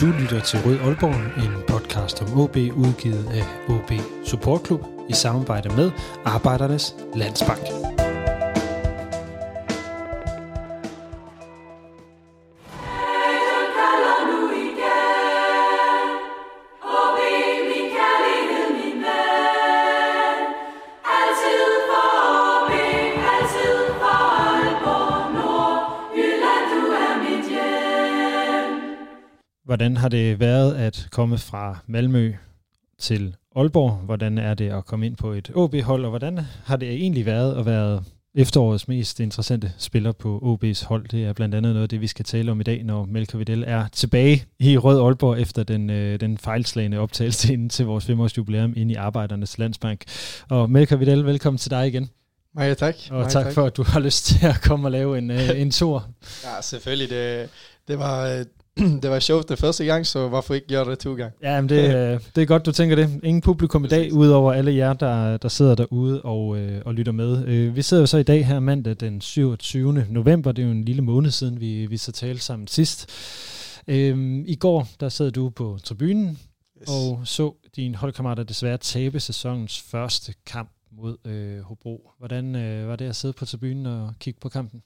Du lytter til Rød Aalborg, en podcast om OB udgivet af OB Support Club i samarbejde med Arbejdernes Landsbank. Hvordan har det været at komme fra Malmø til Aalborg? Hvordan er det at komme ind på et OB-hold, og hvordan har det egentlig været at være efterårets mest interessante spiller på OB's hold? Det er blandt andet noget af det, vi skal tale om i dag, når Melker Vidal er tilbage i Rød Aalborg efter den, øh, den fejlslagende optagelse ind til vores femårs jubilæum inde i Arbejdernes Landsbank. Og Melker Vidal, velkommen til dig igen. Mange tak. Og Mange tak, tak for, at du har lyst til at komme og lave en, øh, en tur. Ja, selvfølgelig. Det, det var det var sjovt det første gang, så hvorfor ikke gøre det to gange? Ja, men det, øh, det er godt, du tænker det. Ingen publikum i dag, udover alle jer, der, der sidder derude og, øh, og lytter med. Øh, vi sidder jo så i dag her mandag den 27. november. Det er jo en lille måned siden, vi, vi så talte sammen sidst. Øh, I går, der sad du på tribunen yes. og så din holdkammerater desværre tabe sæsonens første kamp mod øh, Hobro. Hvordan øh, var det at sidde på tribunen og kigge på kampen?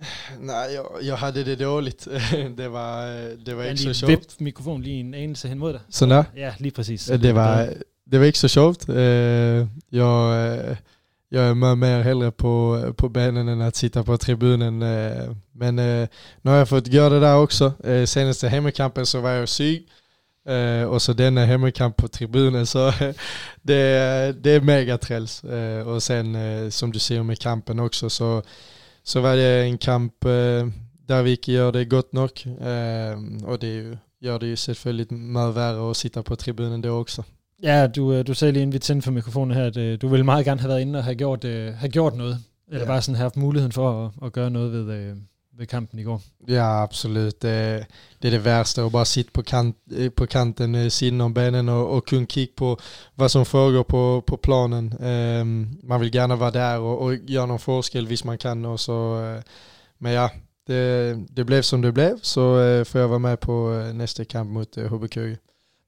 Nej, jag, jag hade det dåligt. det var, det var inte så sjovt. Vipp mikrofon lige en anelse hen mod dig. Sådan der? Ja, lige præcis. Det var, det var ikke så sjovt. Jag, jag är med mer hellre på, på benen än att sitta på tribunen. Men nu har jag fått göra det där också. Senaste hemmakampen så var jag syg. Och så denna hemmakamp på tribunen så det, det är megaträls. Och sen som du ser med kampen också så så var det en kamp eh, där vi inte gör det gott nog. Eh, och det ju, gör det ju selvfølgelig meget värre att sitta på tribunen då också. Ja, du, øh, du sagde lige inden vi tændte for mikrofonen her, at øh, du ville meget gerne have været inde og have gjort, have gjort noget. Eller ja. bare sådan haft muligheden for at, at gøre noget ved, uh, igår. Ja, absolut. Det, det är det värsta att bara sitta på, kant, eh, på kanten eh, sidan om benen och, och kunna kika på vad som föregår på, på planen. Um, man vill gärna vara där och, och göra någon forskel visst man kan. Och så, uh, men ja, det, det blev som det blev så uh, får jag vara med på nästa kamp mot uh, HBK.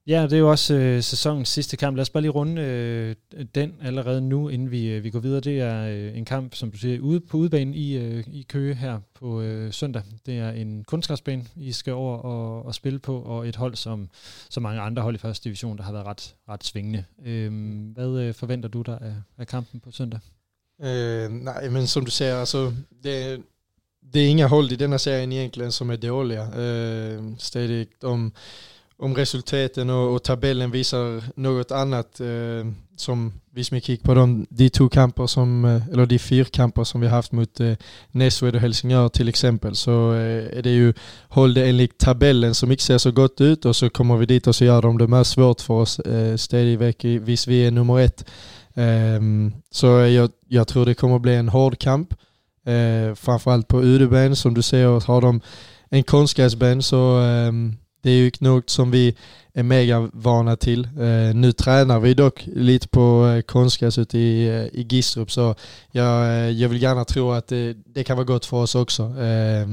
Ja, det er jo også øh, sæsonens sidste kamp. Lad os bare lige runde øh, den allerede nu, inden vi, øh, vi går videre. Det er øh, en kamp, som du siger, ude på udebanen i, øh, i Køge her på øh, søndag. Det er en kunstgræsbane, I skal over og, og spille på, og et hold, som, som mange andre hold i første division, der har været ret, ret svingende. Øh, hvad øh, forventer du dig af, af kampen på søndag? Øh, nej, men som du siger, altså, det, det er ingen hold i denna serien egentligen som er dåliga. Øh, stadig om om resultaten och, och, tabellen visar något annat eh, som vi som gick på de, de två kamper som, eh, eller de fyrkamper som vi haft mot eh, Näsved och Helsingör till exempel så eh, är det ju håll det enligt tabellen som inte ser så gott ut och så kommer vi dit och så gör de det mer svårt för oss eh, vis vi är nummer ett. Eh, så jag, jag tror det kommer bli en hård kamp. Eh, framförallt på Udeben som du ser har de en konstgräsben så eh, det är ju något som vi är mega vana till. Eh, nu tränar vi dock lite på eh, konstgräs ute i, eh, i Gistrup så jag, eh, jag vill gärna tro att det, det kan vara gott för oss också. Eh,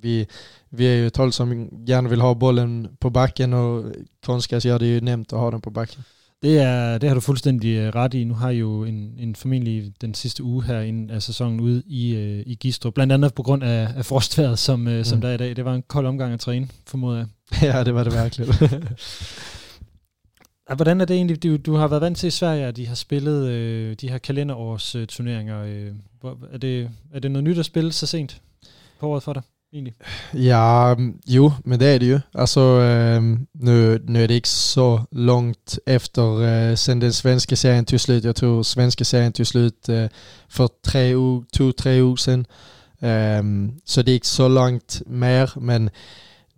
vi, vi är ju ett håll som gärna vill ha bollen på backen och konstgräs gör det ju nämnt att ha den på backen. Det, er, det har du fuldstændig øh, ret i. Nu har jo en, en formentlig den sidste uge her inden af sæsonen ude i, i Gistrup. Blandt andet på grund af, af frostværet, som, mm. som der er i dag. Det var en kold omgang at træne, formoder jeg. ja, det var det virkelig. Hvordan er det egentlig? Du, du har været vant til i Sverige, at de har spillet øh, de her kalenderårs øh, turneringer. Øh, er, det, er det noget nyt at spille så sent på året for dig? Egentlig? Ja, jo, men det är det ju. Alltså, eh, nu, nu är det inte så långt efter eh, sen den svenska serien tog slut. Jag tror svenska serien tog slut eh, för tre, två, tre år sedan. Så det inte så långt mer, men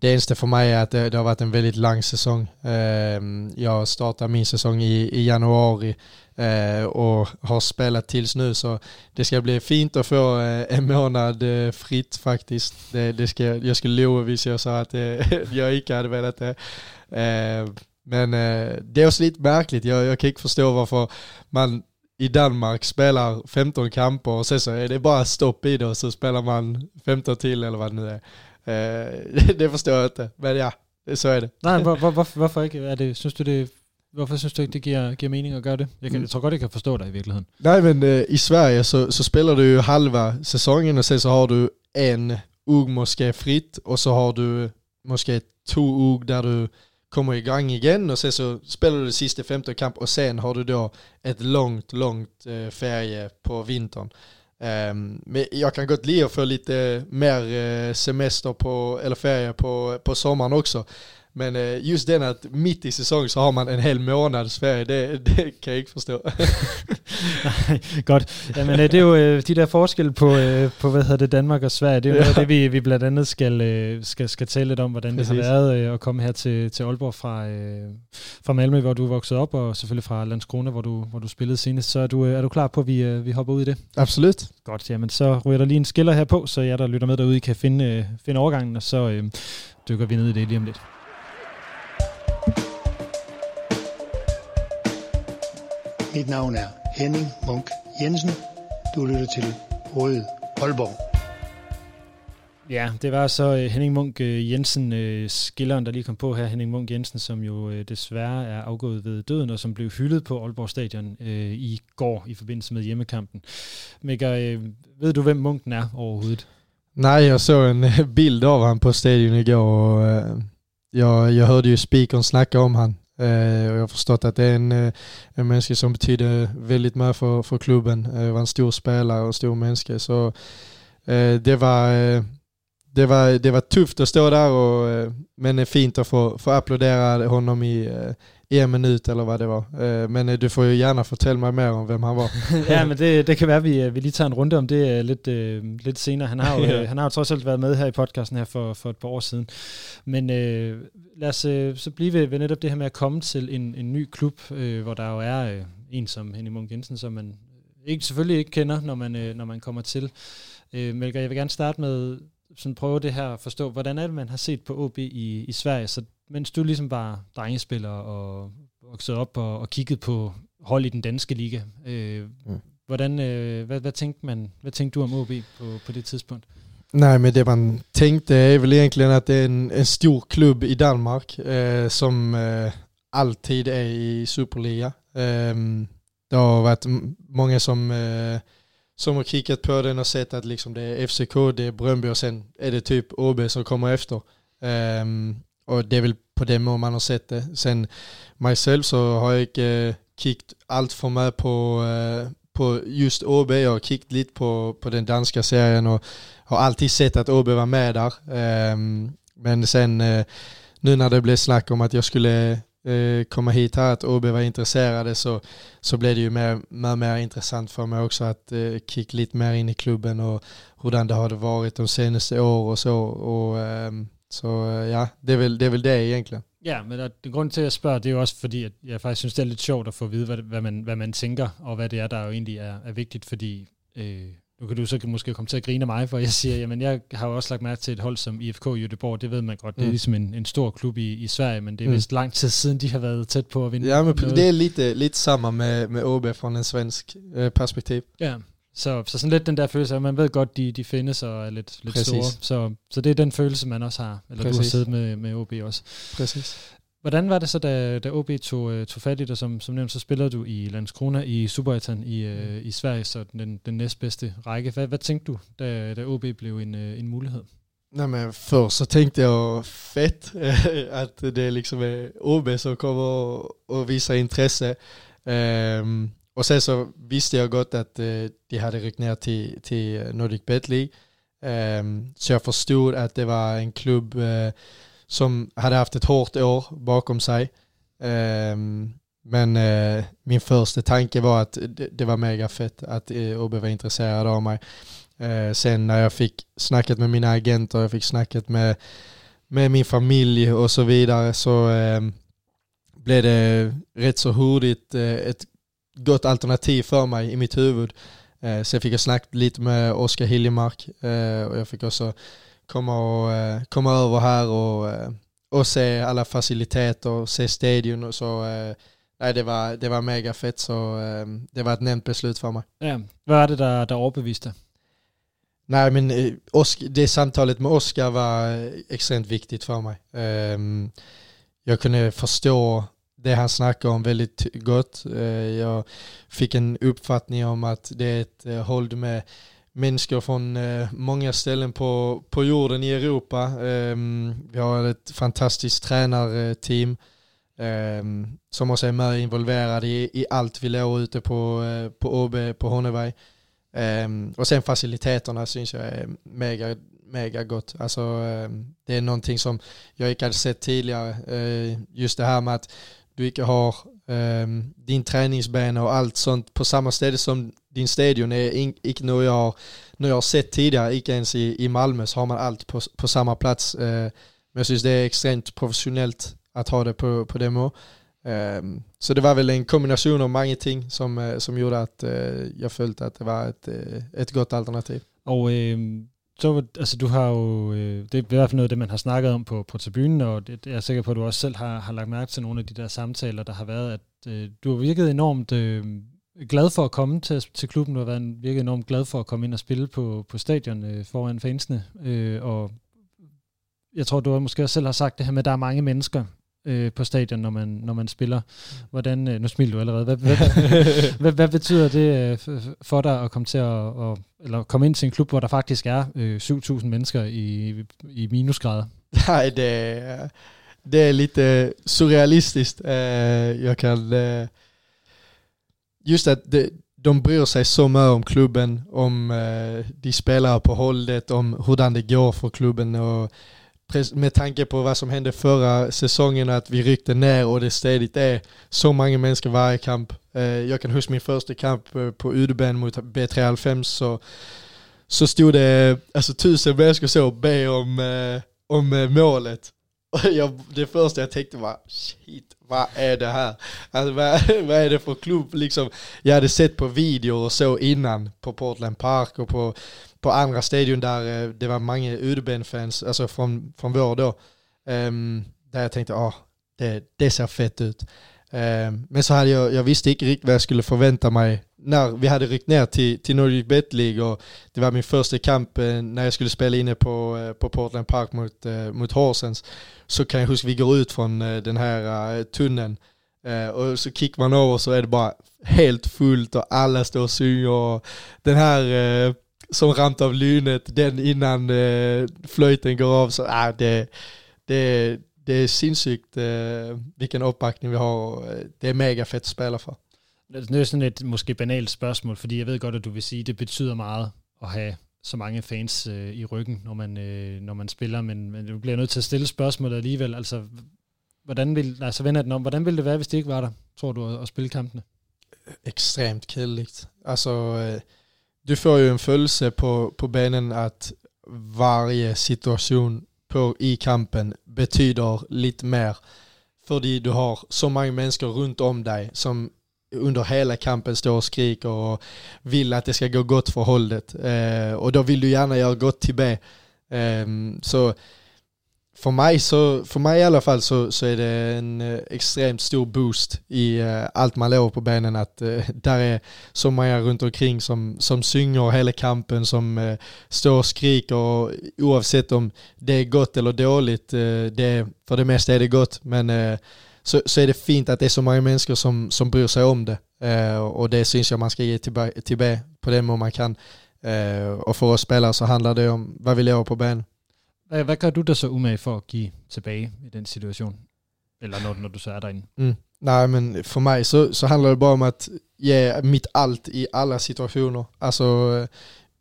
det eneste för mig är att det, det, har varit en väldigt lång säsong. Ehm, jag startade min säsong i, i januari eh, och har spelat tills nu så det ska bli fint att få eh, en månad eh, fritt faktiskt. Det, det ska, jag skulle lova hvis jag sa att eh, jag inte hade velat det. Ehm, men eh, det är också lite märkligt. Jag, jag kan inte förstå varför man i Danmark spelar 15 kamper och sen så är det bara stopp i det och så spelar man 15 till eller vad det nu är. Eh, det förstår jag inte. Men ja, det, så är det. Nej, hvor, hvor, hvor, hvorfor ikke? Er det, synes du det, hvorfor synes du ikke, det giver, giver mening at gøre det? Jeg, kan, jeg tror godt, jeg kan forstå dig i virkeligheden. Nej men øh, i Sverige så, så spelar du ju halva säsongen och sen så har du en ugg måske fritt och så har du måske två ugg där du kommer igång igen och sen så spelar du det sista femte kamp och sen har du då ett långt, långt eh, ferie på vintern. Um, men jag kan gott och för lite mer eh, semester på, eller ferie på, på sommaren också. Men eh, just den att mitt i säsong så har man en hel månads ferie, det, det kan jag inte förstå. Godt. Jamen, det er jo øh, de der forskelle på, på hvad hedder det, Danmark og Sverige. Det er jo ja. noget det, vi, vi blandt andet skal, skal, skal tale lidt om, hvordan Præcis. det har været øh, at komme her til, til Aalborg fra, fra Malmø, hvor du vokset op, og selvfølgelig fra Landskrona, hvor du, hvor du spillede senest. Så er du, er du klar på, at vi, vi hopper ud i det? Absolut. Godt, jamen så ryger der lige en skiller her på, så jeg der lytter med derude, I kan finde, finde overgangen, og så øh, dykker vi ned i det lige om lidt. Mit navn er Henning Munk Jensen. Du lytter til Røde Aalborg. Ja, det var så uh, Henning Munk uh, Jensen, uh, skilleren, der lige kom på her. Henning Munk Jensen, som jo desværre er afgået ved døden, og som blev hyldet på Aalborg Stadion uh, i går i forbindelse med hjemmekampen. Mega, uh, ved du, hvem Munken er overhovedet? Nej, jag såg en bild av han på stadion igår och uh, jag, jag hörde ju speakern snacka om han Eh, och jag har förstått att det är en, eh, en människa som betyder väldigt mycket för, för klubben. Eh, det var en stor spelare och stor människa. Så det var det var, det var tufft att stå där, och, men det är fint att få, få applådera honom i, en minut eller vad det var. Men du får ju gärna fortælle mig mer om, vem han var. ja, men det, det kan være, at vi, vi lige tager en runde om det lidt, lidt senere. Han har jo, ja. han har jo trods alt været med her i podcasten her for, for et par år siden. Men øh, lad os så blive ved, ved netop det her med at komme til en, en ny klub, øh, hvor der jo er øh, en som Henning Munk Jensen, som man ikke, selvfølgelig ikke kender, når man, øh, når man kommer til. Øh, Melker, jeg vil gerne starte med sådan prøve det her at forstå, hvordan er det, man har set på OB i, i Sverige, så mens du ligesom var drengespiller og vokset op og, og kigget på hold i den danske liga, øh, mm. hvordan, øh, hvad, hvad, tænkte man, hvad tænkte du om OB på, på det tidspunkt? Nej, men det man tänkte är väl egentligen att det är en, en stor klubb i Danmark eh, som eh, alltid är i Superliga. Eh, det har varit många som, eh, som har kikat på den och sett att liksom det är FCK, det är Bröndby och sen är det typ OB som kommer efter. Och det är väl på den mån man har sett det. Sen mig själv så har jag inte eh, kickat allt för mig på, eh, på just OB. Jag har kickat lite på, på den danska serien och har alltid sett att OB var med där. Ehm, men sen eh, nu när det blev snack om att jag skulle komma hit här, att OB var intresserade så, så blev det ju mer, mer, mer intressant för mig också att eh, kicka lite mer in i klubben och hur det hade varit de senaste åren och så. Och, ehm, så ja, det är, väl, det är väl det egentligen. Ja, men der, den grund til at spørge, det er jo også fordi, at jeg faktisk synes, det er lidt sjovt at få at vide, hvad, hvad, man, hvad man tænker, og hvad det er, der jo egentlig er, er vigtigt, fordi øh, nu kan du så måske komme til at grine af mig, for jeg siger, jamen jeg har jo også lagt mærke til et hold som IFK Göteborg, det ved man godt, det er mm. ligesom en, en stor klub i, i Sverige, men det er mm. vist lang tid siden, de har været tæt på at vinde Ja, men noget. det er lidt, lidt sammen med, med OB fra en svensk øh, perspektiv. Ja, så, så sådan lidt den der følelse, at man ved godt, de, de findes og er lidt, lidt store. Så, så det er den følelse, man også har, eller Præcis. du har siddet med, med OB også. Præcis. Hvordan var det så, da, da OB tog, øh, tog fat i dig? Som, som nævnt, så spiller du i Landskrona i Superettan i, øh, i Sverige, så den, den næstbedste række. Hvad, hvad tænkte du, da, da OB blev en, øh, en mulighed? Nej, men först så tänkte jag fett att det liksom är OB som kommer att visa intresse. Um, och sen så visste jag gott att eh, de hade ryckt ner till, till Nordic Bet League. Ehm, så jag förstod att det var en klubb eh, som hade haft ett hårt år bakom sig. Ehm, men eh, min första tanke var att det, det var mega fett att OB var intresserad av mig. Sen när jag fick snacket med mina agenter, jag fick snacket med, med min familj och så vidare så ehm, blev det rätt så hurtigt ett gott alternativ för mig i mitt huvud. sen fick jag snacka lite med Oskar Hiljemark och jag fick också komma, och, eh, komma över här och, eh, och se alla faciliteter, se stadion och så. Eh, nej, det var, det var mega fett så det var ett nämnt beslut för mig. Ja. Vad är det, der, der overbeviste Nej men eh, Osk- det samtalet med Oskar var eh, extremt viktigt för mig. Ehm, jag kunde förstå det han snackar om väldigt gott. Eh, jag fick en uppfattning om att det är ett eh, hold med människor från eh, många ställen på, på jorden i Europa. Ehm, vi har ett fantastiskt tränarteam ehm, som också är mer involverade i, i allt vi låg ute på, eh, på OB, på Honneberg. Ehm, och sen faciliteterna syns jag är mega, mega gott. Alltså, det är någonting som jag inte hade sett tidigare. Just det här med att du inte har um, din träningsbana och allt sånt på samma ställe som din stadion är inte något jag, har- något jag har sett tidigare, inte ens i, i Malmö så har man allt på, på samma plats. Uh, men jag syns det är extremt professionellt att ha det på, på demo. Um, så det var väl en kombination av många ting som, eh, som gjorde att uh, jag följde att det var ett, ett gott alternativ. Och um så, var- altså, du har jo, øh, det er i hvert fald noget af det, man har snakket om på, på tribunen, og det, jeg er sikker på, at du også selv har, har lagt mærke til nogle af de der samtaler, der har været, at øh, du har virket enormt øh, glad for at komme til, til klubben, du har været virket enormt glad for at komme ind og spille på, på stadion øh, foran fansene, øh, og jeg tror, du måske også selv har sagt det her med, at der er mange mennesker øh, på stadion, når man, når man spiller. Hvordan, øh, nu smiler du allerede. Hvad, hvad, hvad, hvad betyder det øh, for dig at komme til at, at eller komme ind til en klub, hvor der faktisk er øh, 7.000 mennesker i, i minusgrader? Nej, det är, det är lite surrealistiskt. Eh, Jag kan... eh, Just att det, de bryr sig så mycket om klubben, om de spelare på hållet, om hurdan det går för klubben och med tanke på vad som hände förra säsongen att vi ryckte ner och det ständigt är så många människor varje kamp. Eh, jag kan huska min första kamp eh, på Udben mot B305 så, så stod det alltså tusen människor så och be om, eh, om målet. Och jag, det första jag tänkte var shit, vad är det här? Alltså, vad, vad är det för klubb liksom? Jag hade sett på videor och så innan på Portland Park och på, på andra stadion där eh, det var många Udben-fans, alltså från, från vår då. Ehm, där jag tänkte, ah, det, det ser fett ut. Ehm, men så hade jag, jag visste inte riktigt vad jag skulle förvänta mig när vi hade ryckt ner till, till Nordic Bet League och det var min första kamp eh, när jag skulle spela inne på, eh, på Portland Park mot, mot Horsens. Så kan jag huska vi går ut från den här tunneln och så kickar man över så är det bara helt fullt och alla står och synger och den här som ramt av lynet, den innan eh, flöjten går av så ah, det, det, det är sinnssykt eh, vilken uppbackning vi har eh, det är mega att spela för. Altså, Det er sådan et måske banalt spørgsmål, fordi jeg ved godt, at du vil sige, at det betyder meget at have så mange fans øh, i ryggen, når man, øh, når man spiller, men, men du bliver nødt til at stille spørgsmålet alligevel. Altså, hvordan vil, altså vender den om, hvordan ville det være, hvis det ikke var der, tror du, at, at spille kampene? extremt killigt. Alltså, eh, du får ju en följelse på, på benen att varje situation på, i kampen betyder lite mer. För du har så många människor runt om dig som under hela kampen står och skriker och vill att det ska gå gott för hållet. Eh, och då vill du gärna göra gott till B. Eh, så för mig, så, för mig i alla fall så, så är det en eh, extremt stor boost i uh, allt man lovar på benen att uh, där är så många runt omkring som, som synger hela kampen, som uh, står och skriker och oavsett om det är gott eller dåligt, det, för det mesta är det gott, men så, så är det fint att det är så många människor som, som bryr sig om det och det syns jag man ska ge till, till B på det man kan. Och för oss spelare så handlar det om vad vi lovar på benen. Hvad, hvad gør du der så umage for at give tilbage i den situation? Eller når, når du så er derinde? Mm. Nej men för mig så, så handlar det bara om att ge mitt allt i alla situationer. Alltså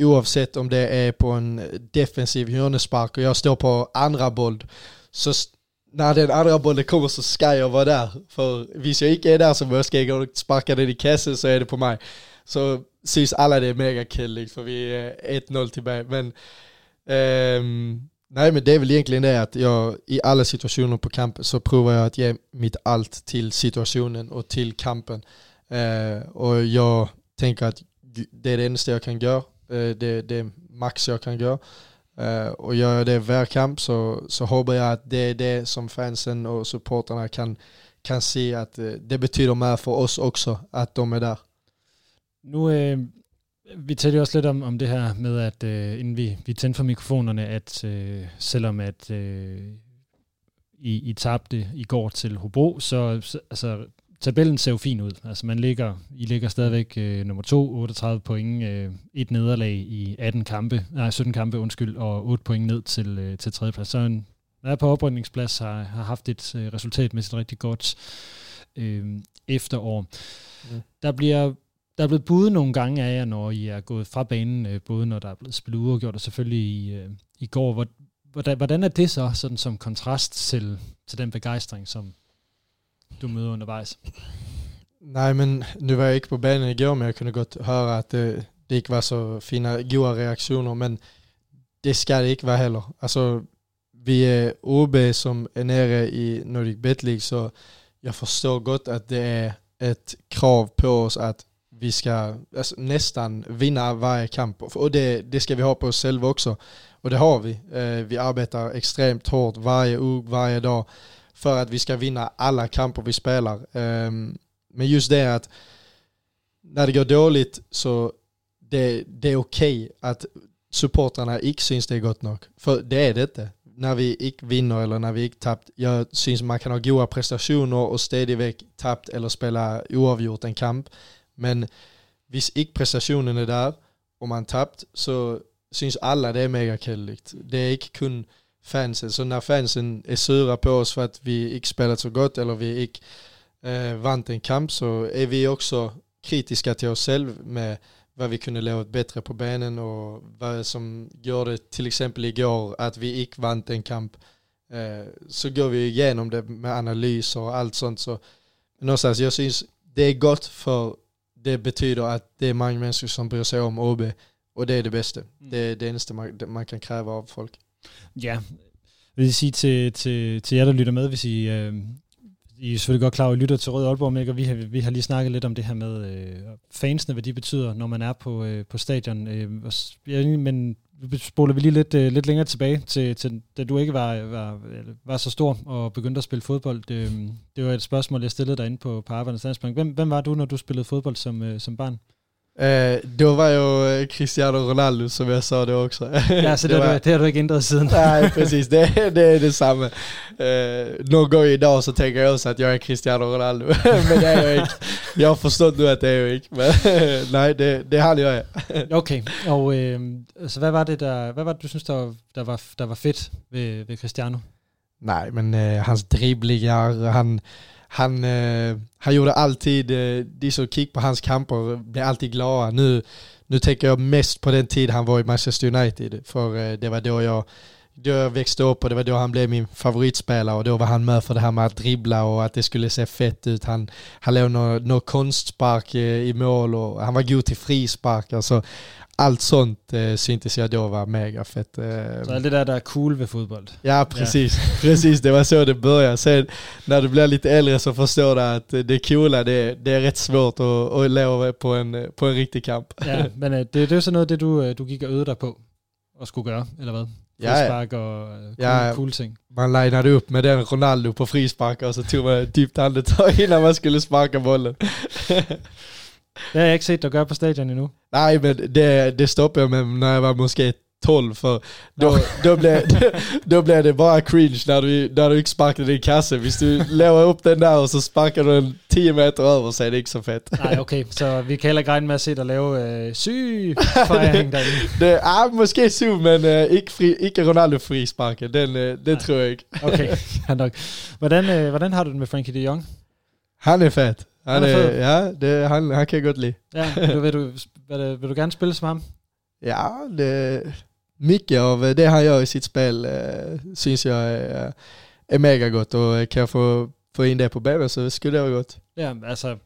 oavsett øh, om det är på en øh, defensiv hörnespark och jag står på andra boll. Så när den andra bollen kommer så ska jag vara där. För om jag inte är där så ska jag gå och sparka den i kassen så är det på mig. Så syns alla det är mega kul, för vi är 1-0 till mig. Men um, Nej men det är väl egentligen det att jag i alla situationer på kampen så provar jag att ge mitt allt till situationen och till kampen. Eh, och jag tänker att det är det enda jag kan göra. Eh, det, det är max jag kan göra. Eh, och gör jag det varje kamp så, så hoppas jag att det är det som fansen och supporterna kan, kan se att eh, det betyder mer för oss också att de är där. Nu, øh, vi talte også lidt om, om det her med, at øh, inden vi, vi tændte for mikrofonerne, at øh, selvom at øh, I, I tabte i går til Hobro, så, så altså, tabellen ser jo fin ud. Altså man ligger, I ligger stadigvæk øh, nummer 2, 38 point, øh, et nederlag i 18 kampe, nej 17 kampe, undskyld, og 8 point ned til, øh, til tredjeplads. Så en, er på oprydningsplads, har, har haft et øh, resultatmæssigt rigtig godt øh, efterår. Mm. Der bliver der er blevet budet nogle gange af jer, når I er gået fra banen, øh, både når der er blevet spillet uafgjort, og selvfølgelig i, øh, i går. Hvordan, hvordan er det så, sådan som kontrast til, til den begejstring, som du møder undervejs? Nej, men nu var jag inte på banan igår, men jag kunde gott höra att øh, det, det inte var så fina, goda reaktioner, men det ska det inte vara heller. Alltså, vi är OB som är nere i Nordic Bet League, så jag förstår gott att det är ett krav på oss att vi ska alltså, nästan vinna varje kamp. Och det, det ska vi ha på oss själva också. Och det har vi. Eh, vi arbetar extremt hårt varje, varje dag för att vi ska vinna alla kamper vi spelar. Eh, men just det att när det går dåligt så det, det är okej okay att supportrarna inte syns det gott nog. För det är det inte. När vi inte vinner eller när vi inte tappt. Jag syns man kan ha goda prestationer och stadigväck tappt eller spela oavgjort en kamp. Men hvis inte prestationen är där och man tappt så syns alla det är mega källigt. Det är inte kun fansen. Så när fansen är sura på oss för att vi inte spelat så gott eller vi inte eh, øh, vann en kamp så är vi också kritiska till oss själva med vad vi kunde låta bättre på benen och vad som gjorde till exempel igår att vi inte vann en kamp. Eh, så går vi igenom det med analyser och allt sånt. Så någonstans, jag syns det är gott för det betyder att det är många människor som bryr sig om OB och det är det bästa. Mm. Det är det enda man, man kan kräva av folk. Ja, vil jeg sige til, til, til jer, der lytter med, hvis I, øh, i er selvfølgelig godt klar over, at I lytter til Rød Aalborg, men vi har, vi har lige snakket lidt om det her med øh, fansene, hvad de betyder, når man er på, øh, på stadion. Øh, og, ja, men spoler vi lige lidt, øh, lidt længere tilbage, til, til, da du ikke var, var, var så stor og begyndte at spille fodbold. Det, øh, det var et spørgsmål, jeg stillede dig inde på, på Arbejdernes Landsbank. Hvem, hvem var du, når du spillede fodbold som, øh, som barn? Eh, då var jag eh, Cristiano Ronaldo som jag sa det också. Ja, så det, var, det har du inte sedan? Nej, precis. Det, det är detsamma. Eh, någon gång idag så tänker jag också att jag är Cristiano Ronaldo. men det är jag inte. Jag har förstått nu att det är jag inte. Men nej, det, det är han jag är. Okej, okay. och eh, så vad var det där, vad var det du syns der, der, var, der var fedt ved, ved Cristiano? Nej, men eh, hans dribblingar, han han, eh, han gjorde alltid, eh, de som kick på hans kamper blev alltid glada. Nu, nu tänker jag mest på den tid han var i Manchester United, för eh, det var då jag, då jag växte upp och det var då han blev min favoritspelare och då var han med för det här med att dribbla och att det skulle se fett ut. Han, han låg någon, någon konstspark eh, i mål och han var god till frispark. Alltså, allt sånt eh, syntes jag då var mega fett. Eh. Så det där, där vid fotboll? Ja, precis. Ja. precis, det var så det började. Sen när du blir lite äldre så förstår du att det coola, det, det är rätt svårt att, att leva på en, på en riktig kamp. Ja, men eh, det, det är så något det du, eh, du gick och öde dig på och skulle göra, eller vad? Frispark och eh, cool, ja, cool ting. Man linade upp med den Ronaldo på frispark och så tog man ett djupt andetag innan man skulle sparka bollen. Det har jag inte sett dig göra på stadion ännu. Nej, men det, det stoppade jag med när jag var måske 12 för då, då, blev, då blev det bara cringe när du, när du sparkade din kasse. Hvis du laver upp den där och så sparkar du den 10 meter över så är det inte så fett. Nej, okej. Okay. Så vi kan heller regne med at se dig lave øh, syg fejring derinde. det, ah, måske syv, men øh, ikke, fri, ikke Ronaldo frisparken. Den, øh, den tror jeg ikke. okay, ja, nok. Hvordan, øh, hvordan har du det med Frankie de Jong? Han är fett. Han, är, ja, det, han, han kan godt lide. Ja, vil du, vil, du, vil du gerne spille som ham? Ja, det, mycket av det han gör i sitt spel eh, syns jag är, är mega gott och kan jag få, få in det på BB så skulle det vara gott. Ja, alltså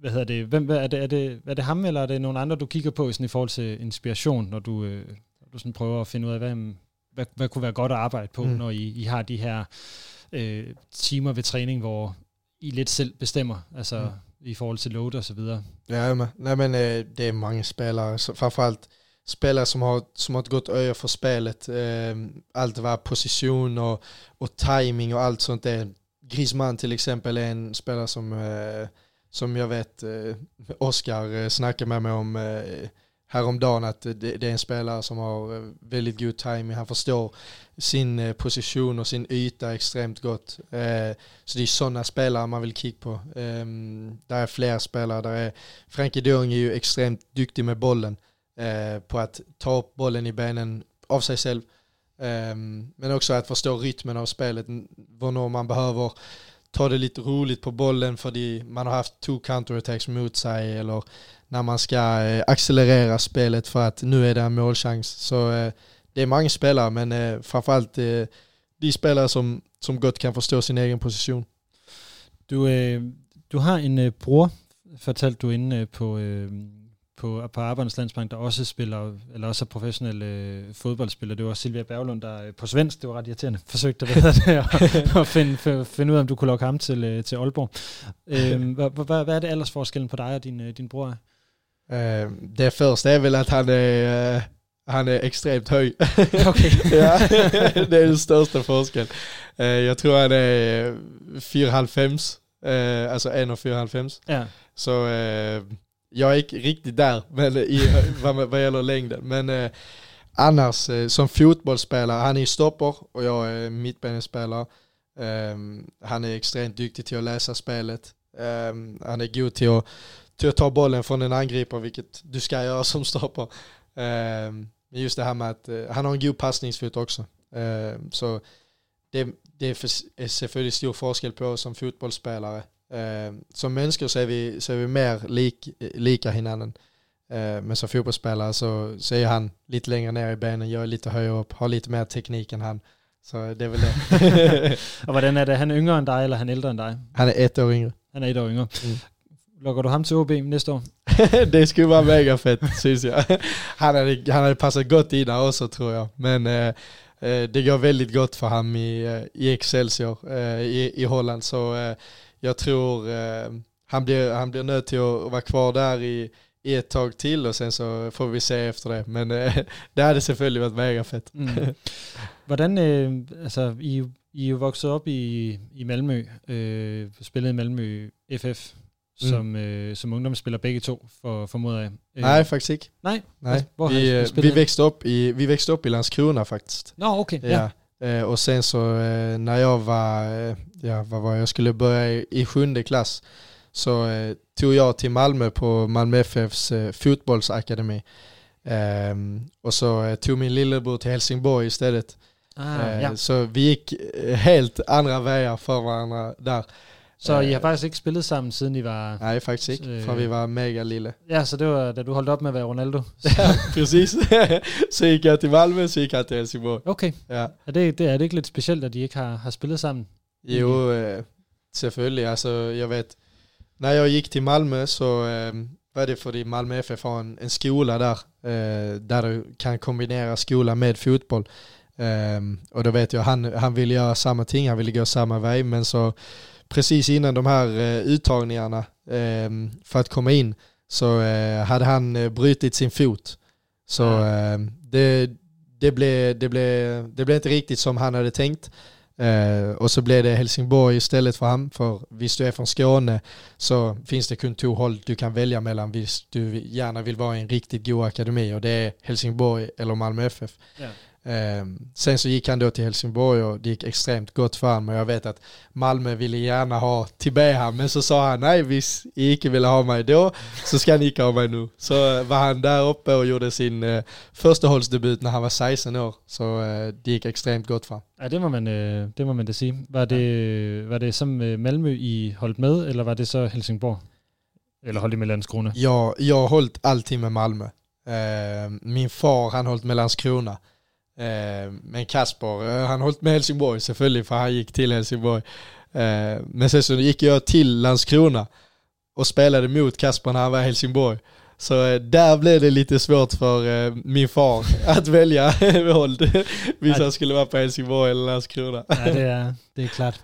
hvad hedder det, hvem, er, det, er, det, er det ham, eller er det nogen andre, du kigger på sådan, i forhold til inspiration, når du, øh, når du sådan prøver at finde ud af, hvad, hvad, hvad kunne være godt at arbejde på, mm. når I, I har de her øh, timer ved træning, hvor I lidt selv bestemmer, altså mm. i forhold til load og så videre? Ja, men, nej, men øh, det är många spelare, så framförallt spelare som har, som har ett gott öga för spelet. Eh, allt vad position och, och timing och allt sånt där. Griezmann till exempel är en spelare som, eh, som jag vet eh, Oskar eh, snackar med mig om. Eh, häromdagen att det, är en spelare som har eh, väldigt god timing. Han förstår sin eh, position och sin yta extremt gott. Eh, så det är sådana spelare man vill kika på. Ehm, där är fler spelare. Där är, Frankie de är ju extremt duktig med bollen. På att ta upp bollen i benen av sig själv. Ehm, men också att förstå rytmen av spelet. Vad man behöver ta det lite roligt på bollen för man har haft två counterattacks mot sig eller när man ska eh, accelerera spelet för att nu är det en målchans. Så eh, det är många spelare men eh, framförallt de spelare som, som gott kan förstå sin egen position. Du, du har en bror, fortalte du inde på, på, på Arbejdernes Landsbank, der også spiller, eller også er professionel øh, fodboldspiller. Det var Silvia Berglund, der øh, på svensk, det var ret irriterende, forsøgte at, det, at, at finde, finde ud af, om du kunne lokke ham til, øh, til Aalborg. Øh, hvad, hvad, hvad er det aldersforskellen på dig og din, øh, din bror? Uh, det första är väl att han är, uh, han är extremt hög. Okay. ja, det är den största forskellen. Uh, jag tror han är 4,5, uh, alltså 1,4,5. Ja. Så jag är inte riktigt där men i, vad, vad gäller längden. Men annars som fotbollsspelare, han är stopper och jag är mittbenespelare. Han är extremt duktig till att läsa spelet. Han är god till att till att ta bollen från en angripare, vilket du ska göra som stoppar. Ehm, men just det här med att eh, han har en god passningsfot också. Ehm, så det, det är selvfølgelig stor forskel på oss som fotbollsspelare. Ehm, som människor så är vi, så är vi mer lik, lika hinanden. Men som fotbollsspelare så, så är han lite längre ner i benen, jag är lite högre upp, har lite mer teknik än han. Så det är väl det. och hvordan är det? Han är yngre än dig eller han är äldre än dig? Han är ett år yngre. Han är ett år yngre. Mm. Lockar du ham till OB nästa år? det skulle vara mega fett syns jag. Han hade, han hade passat gott innan också tror jag. Men eh, eh, det går väldigt gott för honom i, eh, i Excelsior eh, i, i Holland. Så eh, jag tror eh, han, blir, han blir nöjd till att vara kvar där i, i ett tag till och sen så får vi se efter det. Men det hade selvfølgelig varit mega fett. Mm. Hvordan, alltså, I, I er jo vokset op i, i Malmø, øh, spillet i Malmø FF, mm. som, øh, som ungdomsspiller begge to, for, formoder jeg. Øh, Nej, faktisk ikke. Nej? Nej. Hvor vi, øh, vi, växte upp i, vi växte upp i Landskrona faktiskt. Nå, okay. Ja. ja. Och sen så eh, när jag var, ja vad var jag, skulle börja i, sjunde klass så tog jag till Malmö på Malmö FFs fotbollsakademi. Och så tog min lillebror till Helsingborg istället. Ah, ja. Så vi gick helt andra vägar för varandra där. Så I har faktisk ikke spillet sammen, siden I var... Nej, faktisk ikke, øh, fra vi var mega lille. Ja, så det var da du holdt op med at være Ronaldo. ja, præcis. så gik jeg til Malmö, så gik jeg til Helsingborg. Okay. Ja. Er det, det, er det ikke lidt specielt, at de ikke har, har spillet sammen? Jo, øh, selvfølgelig. Altså, jeg vet, när jag gick till Malmö så eh, var det för att Malmö FF har en, en skola där, eh, där du kan kombinera skola med fotboll. Eh, och då vet jag, han, han ville göra samma ting, han ville gå samma väg, men så precis innan de här eh, uttagningarna ehm, för att komma in så eh, hade han eh, brutit sin fot. Så mm. det, det, blev, det, blev, det blev inte riktigt som han hade tänkt. Uh, och så blev det Helsingborg istället för han. För visst du är från Skåne så finns det kun två håll du kan välja mellan visst du gärna vill vara i en riktigt god akademi och det är Helsingborg eller Malmö FF. Yeah. Ehm, sen så gick han då till Helsingborg och det gick extremt gott för honom och jag vet att Malmö ville gärna ha Tibea men så sa han nej hvis ni inte ville ha mig då så ska ni inte ha mig nu. Så var han där uppe och gjorde sin uh, förstahållsdebut när han var 16 år så uh, det gick extremt gott för honom. Ja det må man, uh, det må man da sige. Var det, var det som Malmö i holdt med eller var det så Helsingborg? Eller holdt I med Landskrona? Ja, jag har hållit alltid med Malmö. Uh, min far han hållit med Landskrona. Eh, men Kasper, eh, han har hållit med Helsingborg selvfølgelig, för han gick till Helsingborg. Eh, men sen så gick jag till Landskrona och spelade mot Kasper när han var i Helsingborg. Så där blev det lite svårt för min far att välja våld. Hvis han skulle vara på Helsingborg eller Landskrona. Ja, det är, det är klart.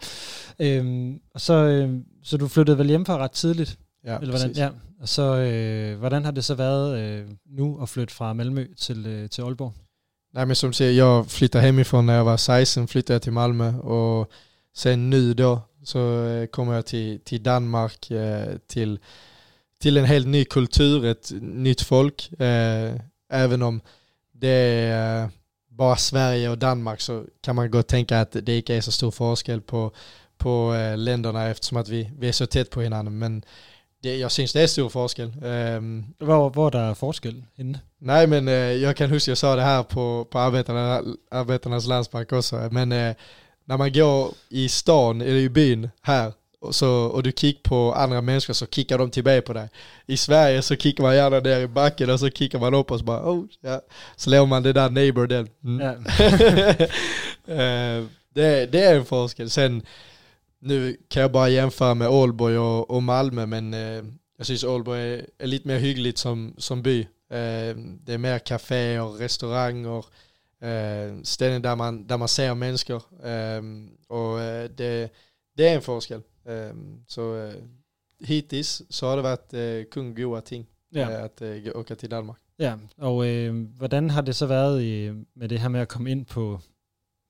Øhm, så, øh, så du flyttede vel hjemmefra ret tidligt? Ja, eller hvordan, ja. Og så, øh, hvordan har det så været øh, nu at flytte fra Malmö till, øh, till Aalborg? Nej men som säger, jag flyttade hemifrån när jag var 16, flyttade jag till Malmö och sen nu då så eh, kommer jag till, till Danmark, eh, till, till en helt ny kultur, ett nytt folk. Eh, även om det är bara Sverige och Danmark så kan man gott tänka att det inte är så stor forskel på, på länderna eftersom att vi, vi är så tätt på varandra. Men det, jag syns det är stor forskel. Um, var, var där forskel? Nej men uh, jag kan huska, jag sa det här på, på arbetarna, arbetarnas landspark också, men uh, när man går i stan, eller i byn här, och, så, och du kickar på andra människor så kickar de tillbaka på dig. I Sverige så kickar man gärna ner i backen och så kickar man upp och så bara oh, ja. Så lämnar man det där neighbor den. Mm. Ja. det, det är en forskel. Sen nu kan jag bara jämföra med Ålborg och, och Malmö men eh, jag syns Ålborg är, är, lite mer hyggligt som, som by. Eh, det är mer kaféer, restauranger, eh, ställen där man, där man ser människor. Eh, och eh, det, det är en forskel. Eh, så eh, hittills så har det varit eh, kung goda ting ja. att åka till Danmark. Ja, och eh, hvordan har det så været i, med det her med at komme ind på,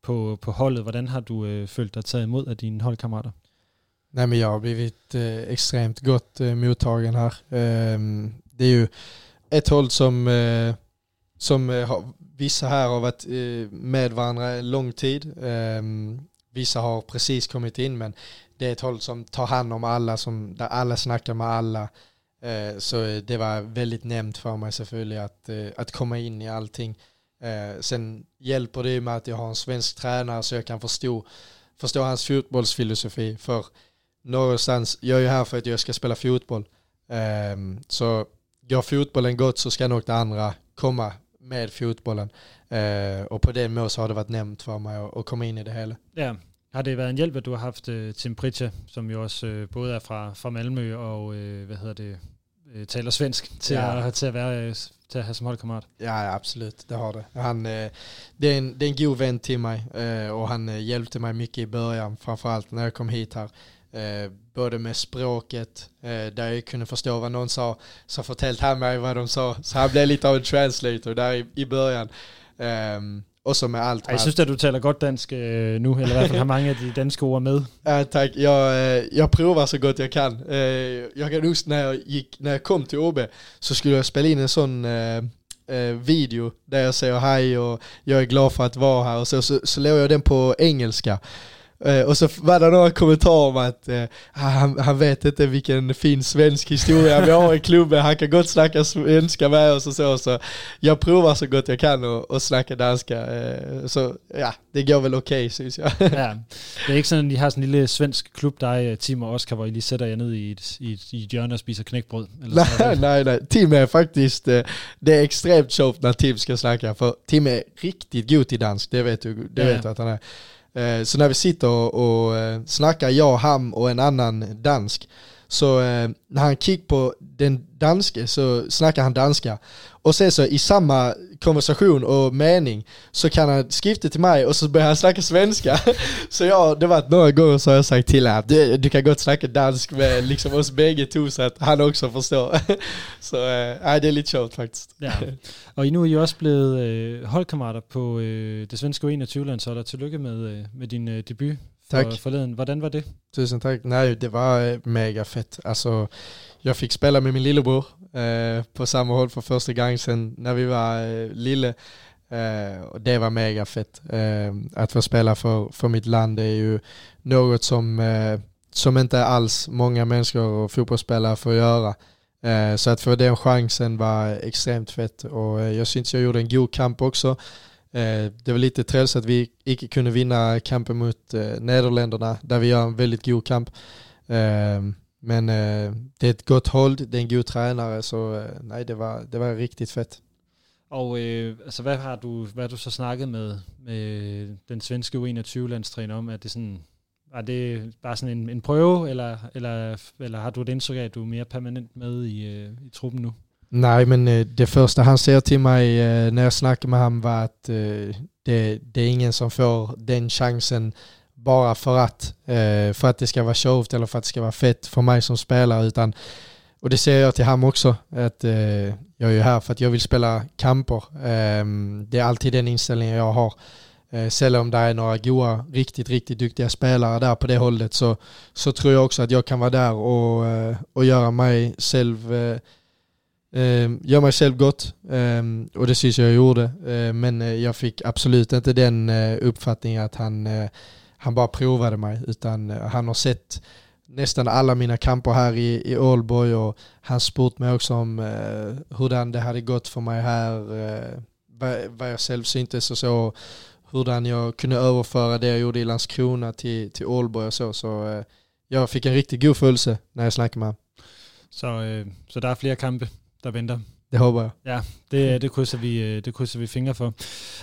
på, på holdet. Hvordan har du øh, følt dig taget imod af dine holdkammerater? Nej, men jag har blivit eh, øh, extremt gott eh, øh, mottagen här. Eh, det är ju ett håll som, eh, som har, vissa här har varit med varandra en lång tid. Vissa har precis kommit in, men det är ett håll som tar hand om alla, som, där alla snackar med alla. Så det var väldigt nämnt för mig selvfølgelig att, att komma in i allting. Eh, sen hjälper det ju med att jag har en svensk tränare så jag kan förstå, förstå hans fotbollsfilosofi. För någonstans, jag är ju här för att jag ska spela fotboll. Eh, så går fotbollen gott så ska nog det andra komma med fotbollen. Eh, och på den mån så har det varit nämnt för mig att, att komma in i det hela. Ja. Har det været en hjælp, at du har haft uh, Tim Pritja, som jo også uh, både er fra, fra Malmø og uh, hvad hedder det, taler svensk, til, ja. at, til at være till att ha som? Ja, absolut, det har det. Han, eh, det, är en, det är en god vän till mig eh, och han eh, hjälpte mig mycket i början, framförallt när jag kom hit här. Både med språket, där jag kunde förstå vad någon sa, så förtällde han mig vad de sa. Så han blev lite av en translator där i, i början. Ehm, och så med allt. Jag syns att du talar gott dansk nu, eller i alla fall har många av de danska ord med. Ja, tack. Jag, jag provar så gott jag kan. Jag kan just när jag, gick, när jag kom till OB så skulle jag spela in en sån eh, video där jag säger hej och jag är glad för att vara här och så, så, så jag den på engelska. Uh, och så var det några kommentarer om att uh, han, han, vet inte vilken fin svensk historia vi har i klubben, han kan gott snacka svenska med oss och så. Så jag provar så gott jag kan och, och snacka danska. Uh, så ja, det går väl okej okay, syns jag. ja, det är inte så att ni har en lille svensk klubb, dig, Tim och Oskar, hvor I lige sætter jer ned i et, i, i et hjørne og spiser? Eller nej, nej, nej. Tim är faktiskt, det är extremt sjovt när Tim ska snacka, för Tim är riktigt god i dansk, det vet du, det ja. vet du att han är. Eh, så när vi sitter och, eh, snackar, jag, han och en annan dansk, så eh, när han kikar på den danske så snackar han danska. Och sen så i samma konversation och mening så kan han skifta till mig och så börjar han snacka svenska. så jag, det var några gånger så har jag sagt till honom du, du kan gott snacka dansk med liksom oss bägge två så att han också förstår. så eh, det är lite sjovt faktiskt. Ja. Och nu är ju också blivit eh, holdkammerater på eh, det svenska 21-landsholdet. Tillykke med, eh, med din eh, debut Tack. För, förleden. Hvordan var det? Tusen tack. Nej, det var mega fett. Alltså, jag fick spela med min lillebror eh, på samma håll för första gången sen när vi var eh, lille. Eh, och det var mega fett. Eh, att få spela för, för mitt land är ju något som, eh, som inte alls många människor och fotbollsspelare får göra. Eh, så att få den chansen var extremt fett och jag syns jag gjorde en god kamp också. Eh, det var lite trevligt att vi inte kunde vinna kampen mot eh, Nederländerna där vi gör en väldigt god kamp. Eh, men det är ett gott håll, det är en god tränare så nej det var, det var riktigt fett. Och øh, altså, hvad har du, hvad har du så snakket med, med den svenske U21-landstræner om? Er det sådan, er det bare sådan en, en prøve, eller, eller, eller har du et indtryk af, at du er mere permanent med i, i truppen nu? Nej, men eh, det första han säger till mig eh, när jag snackar med honom var att eh, det, det är ingen som får den chansen bara för att, för att det ska vara showt eller för att det ska vara fett för mig som spelare utan och det säger jag till honom också att jag är ju här för att jag vill spela kamper. Ehm, det är alltid den inställningen jag har. Sällan om det är några goa, riktigt, riktigt duktiga spelare där på det hållet så, så tror jag också att jag kan vara där och, och göra mig själv eh, gör mig själv gott eh, och det syns jag gjorde ehm, eh, men jag fick absolut inte den eh, uppfattningen att han, eh, han bara provade mig utan eh, han har sett nästan alla mina kamper här i, i Ålborg och han spurt mig också om eh, hurdan det hade gått för mig här, eh, vad, vad jag själv syntes och så, hurdan jag kunde överföra det jag gjorde i Landskrona till, till Ålborg och så, så eh, jag fick en riktigt god följelse när jag snackade med honom. Så, øh, så der är fler kamper? Der venter. Det håber jeg. Ja, det, det, krydser vi, øh, det krydser vi fingre for.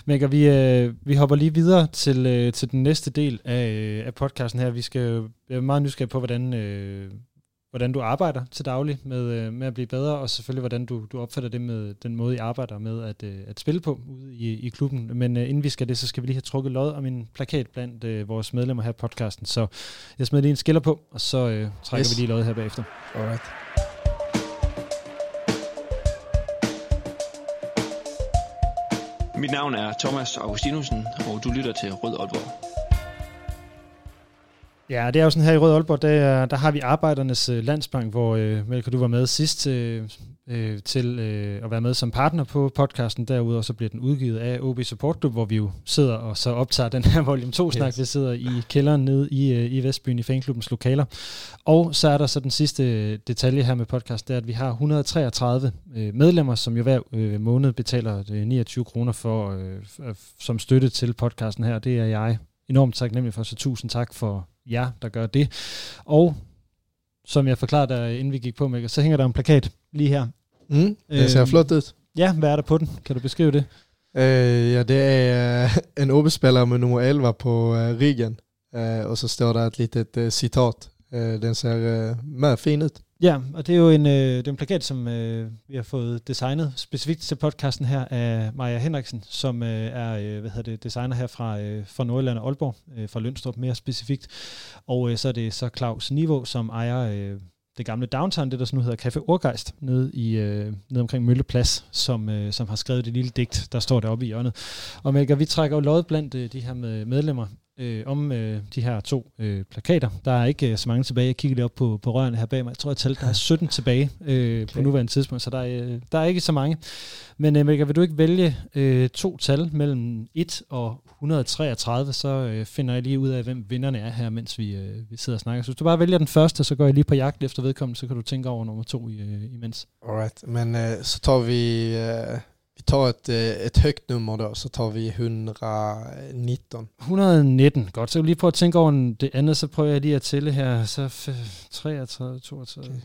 Mækker, vi, øh, vi hopper lige videre til, øh, til den næste del af, af podcasten her. Vi skal, jeg er meget nysgerrig på, hvordan, hvordan du arbejder til daglig med, med at blive bedre, og selvfølgelig hvordan du, du opfatter det med den måde, I arbejder med at, at spille på ude i, i klubben. Men øh, inden vi skal det, så skal vi lige have trukket lod om en plakat blandt øh, vores medlemmer her i podcasten. Så jeg smider lige en skiller på, og så øh, trækker Yes. vi lige lod her bagefter. Alright. Mit navn er Thomas Augustinusen, og du lytter til Rød Aalborg. Ja, det er jo sådan her i Rød Aalborg, der, der har vi Arbejdernes øh, Landsbank, hvor øh, Melker, du var med sidst øh, øh, til øh, at være med som partner på podcasten. Derudover så bliver den udgivet af OB Support Club, hvor vi jo sidder og så optager den her volume 2-snak. Yes. Vi sidder i kælderen nede i, øh, i Vestbyen i fanklubbens lokaler. Og så er der så den sidste detalje her med podcast, det er, at vi har 133 øh, medlemmer, som jo hver øh, måned betaler øh, 29 kroner for, øh, f- som støtte til podcasten her. Det er jeg enormt taknemmelig for, så tusind tak for jer, der gør det. Og som jeg forklarede dig, inden vi gik på, Mikkel, så hænger der en plakat lige her. Mm, det ser Øhm, flot ut. Ja, hvad er der på den? Kan du beskrive det? Eh, ja, det är eh, en OB-spelare med nummer 11 på eh, ryggen. Eh, och så står det ett litet eh, citat. Eh, den ser eh, med fin ut. Ja, og det er jo en, øh, det er en plakat, som øh, vi har fået designet specifikt til podcasten her af Maja Henriksen, som øh, er øh, hvad hedder det, designer her fra, øh, fra Nordjylland og Aalborg, øh, fra Lønstrup mere specifikt. Og øh, så er det så Claus Niveau, som ejer øh, det gamle downtown, det der så nu hedder Café Orgeist, nede, i, øh, nede omkring Mølleplads, som, øh, som har skrevet det lille digt, der står deroppe i hjørnet. Og Melker, vi trækker jo lod blandt øh, de her med medlemmer øh, om øh, de her to øh, plakater. Der er ikke øh, så mange tilbage. Jeg kigger lige op på, på rørene her bag mig. Jeg tror, jeg talte, der er 17 tilbage øh, okay. på nuværende tidspunkt, så der er, øh, der er ikke så mange. Men øh, Melker, vil du ikke vælge øh, to tal mellem 1 og 133, så øh, finder jeg lige ud af, hvem vinderne er her, mens vi, øh, vi sidder og snakker. Så hvis du bare vælger den første, så går jeg lige på jagt efter vedkommende, så kan du tænke over nummer to i, øh, imens. Alright, men eh, så tar vi, eh, tar ett, eh, ett högt nummer då, så tar vi 119. 119, godt. Så lige prøve at tænke over det andet, så prøver jeg lige at tælle her. Så f- 33, 32. Okay.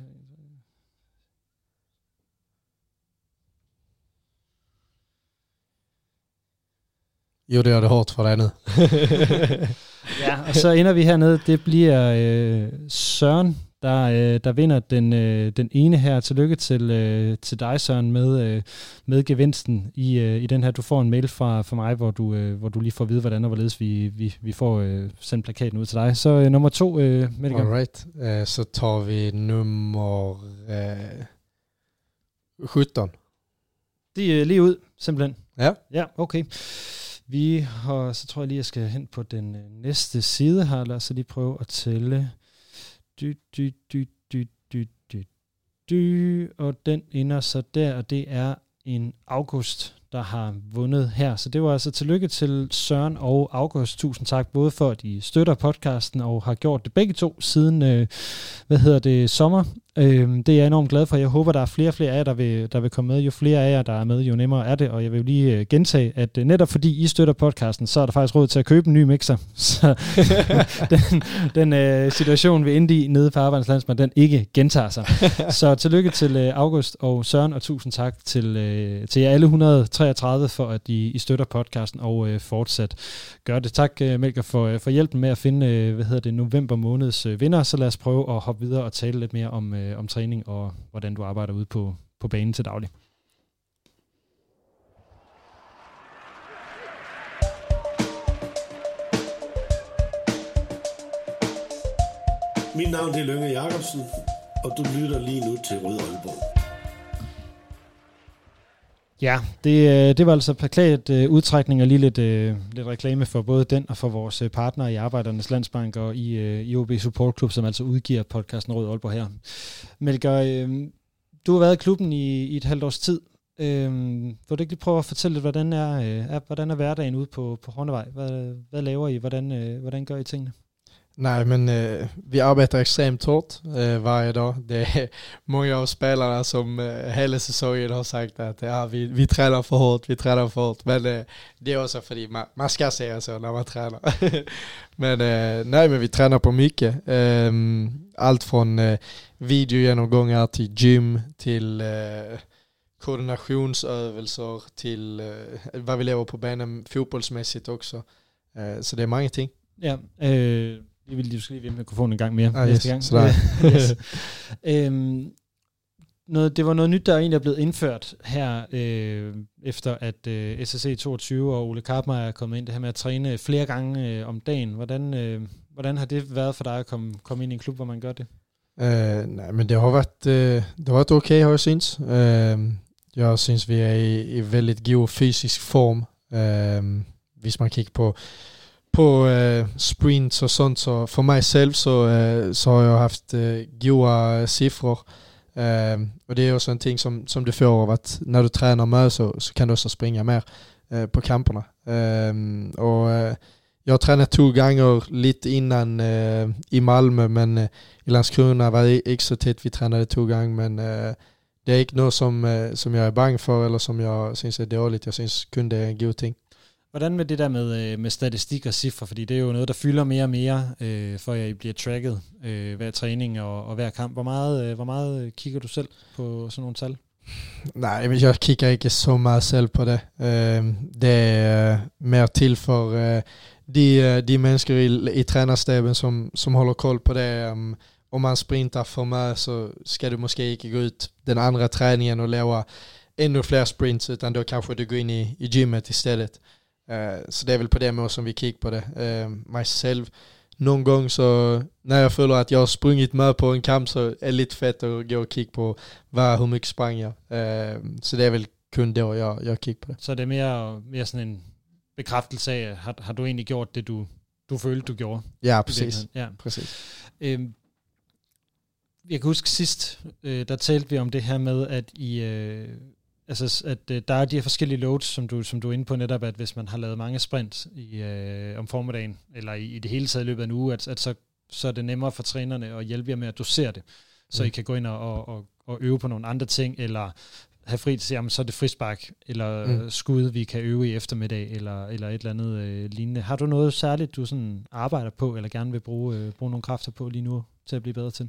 Gjorde jag det hårt för dig nu? Ja, og så ender vi hernede. Det bliver øh, Søren, der, øh, der vinder den, øh, den ene her. Tillykke til, øh, til dig, Søren, med, øh, med gevinsten i, øh, i den her. Du får en mail fra, fra mig, hvor du, øh, hvor du lige får at vide, hvordan og hvorledes vi, vi, vi får øh, sendt plakaten ud til dig. Så øh, nummer to, øh, Melker. Alright, eh, så tar vi nummer eh, 17. Det er lige ud, simpelthen. Ja. Ja, okay. Vi har, så tror jeg lige, jeg skal hen på den øh, næste side her. Lad os lige prøve at tælle. Du, du, du, du, du, du, du. Og den ender så der, og det er en August, der har vundet her. Så det var altså tillykke til Søren og August. Tusind tak både for, at I støtter podcasten og har gjort det begge to siden, øh, hvad hedder det, sommer. Øh, det er jeg enormt glad for. Jeg håber, der er flere og flere af jer, der vil, der vil komme med. Jo flere af jer, der er med, jo nemmere er det. Og jeg vil lige øh, gentage, at øh, netop fordi I støtter podcasten, så er der faktisk råd til at købe en ny mixer. Så den, den øh, situation, vi endte i nede på Arbejdernes Landsbank, den ikke gentager sig. så tillykke til øh, August og Søren, og tusind tak til, øh, til jer alle 33 for, at I, I støtter podcasten og øh, fortsat gør det. Tak, øh, Melker, for, øh, for hjælpen med at finde øh, hvad hedder det, november måneds øh, vinder. Så lad os prøve at hoppe videre og tale lidt mere om, øh, om træning og hvordan du arbejder ude på, på banen til daglig. Mit navn er Lønge Jacobsen, og du lytter lige nu til Rød Aalborg. Ja, det, øh, det var altså plakat øh, udtrækning og lige lidt, øh, lidt reklame for både den og for vores øh, partnere i Arbejdernes Landsbank og i, øh, i OB Support Club, som altså udgiver podcasten Rød Aalborg her. Melker, øh, du har været i klubben i, i et halvt års tid. Øh, vil du ikke lige prøve at fortælle lidt, hvordan er, øh, er, hvordan er hverdagen ude på, på Hornevej? Hvad, hvad laver I? Hvordan, øh, hvordan gør I tingene? Nej, men eh, vi arbetar extremt hårt eh, varje dag. Det är många av spelarna som eh, hela säsongen har sagt att ja, vi, vi tränar för hårt, vi tränar för hårt. Men eh, det är också för att man, man ska säga så när man tränar. men eh, nej, men vi tränar på mycket. Ehm, allt från eh, videogenomgångar till gym till eh, koordinationsövelser till eh, vad vi lever på benen fotbollsmässigt också. Eh, så det är många ting. Ja, eh, jeg vil lige, lige ved mikrofonen en gang mere. Ah, næste yes, gang. så der. yes. øhm, noget, det var noget nyt, der egentlig er blevet indført her, øh, efter at øh, SSC 22 og Ole Karpmeier er kommet ind, det her med at træne flere gange øh, om dagen. Hvordan, øh, hvordan har det været for dig at komme, komme ind i en klub, hvor man gør det? Eh, nej, men det har varit, eh, det har varit okej har jag syns. Eh, jag syns vi är i, i väldigt god fysisk form. Eh, hvis man kigger på, på eh, sprints och sånt så för mig själv så, eh, så har jag haft eh, goda siffror. Eh, och det är också en ting som, som du får av att när du tränar med så, så kan du också springa mer eh, på kamperna. Eh, och eh, jag har tränat två gånger lite innan eh, i Malmö men eh, i Landskrona var det ikke så vi tränade två gånger men eh, det är inte något som, eh, som jag är bang för eller som jag syns är dåligt. Jag syns kunde är en god ting. Hvordan med det der med, øh, med statistik og cifre, fordi det er jo noget, der fylder mere og mere, øh, for at I bliver tracket øh, hver træning og, og hver kamp. Hvor meget, øh, hvor meget øh, kigger du selv på sådan nogle tal? Nej, men jag kikar inte så mycket själv på det. Øh, det är mer till för de, de människor i, i tränarstaben som, som håller koll på det. Um, Om man sprintar för mycket så ska du måske inte gå ut den andra träningen och lova ännu fler sprints utan då kanske du går in i, i gymmet istället. Eh, Så det är väl på det mål som vi kikar på det. Eh, Mig själv, någon gång så när jag följer att jag har sprungit med på en kamp så är det lite fett att gå och kika på vad, hur mycket sprang jag. Eh, Så det är väl kun då jag, jag kikar på det. Så det er mere, mere sådan en bekræftelse af, har, har du egentlig gjort det, du, du følte, du gjorde? Ja, precis. Ja. precis. Øhm, jeg kan huske sidst, øh, der talte vi om det her med, at I, øh, altså, at øh, der er de her forskellige loads, som du, som du er inde på netop, at hvis man har lavet mange sprints i, øh, om formiddagen, eller i, i det hele taget i løbet af en uge, at, at så, så er det nemmere for trænerne at hjælpe jer med at dosere det, så Mm. I kan gå ind og, og, og, og øve på nogle andre ting, eller have fri til jamen, så er det frispark, eller Mm. mm. skud, vi kan øve i eftermiddag, eller, eller et eller andet øh, lignende. Har du noget særligt, du sådan arbejder på, eller gerne vil bruge, øh, bruge nogle kræfter på lige nu, til at blive bedre til?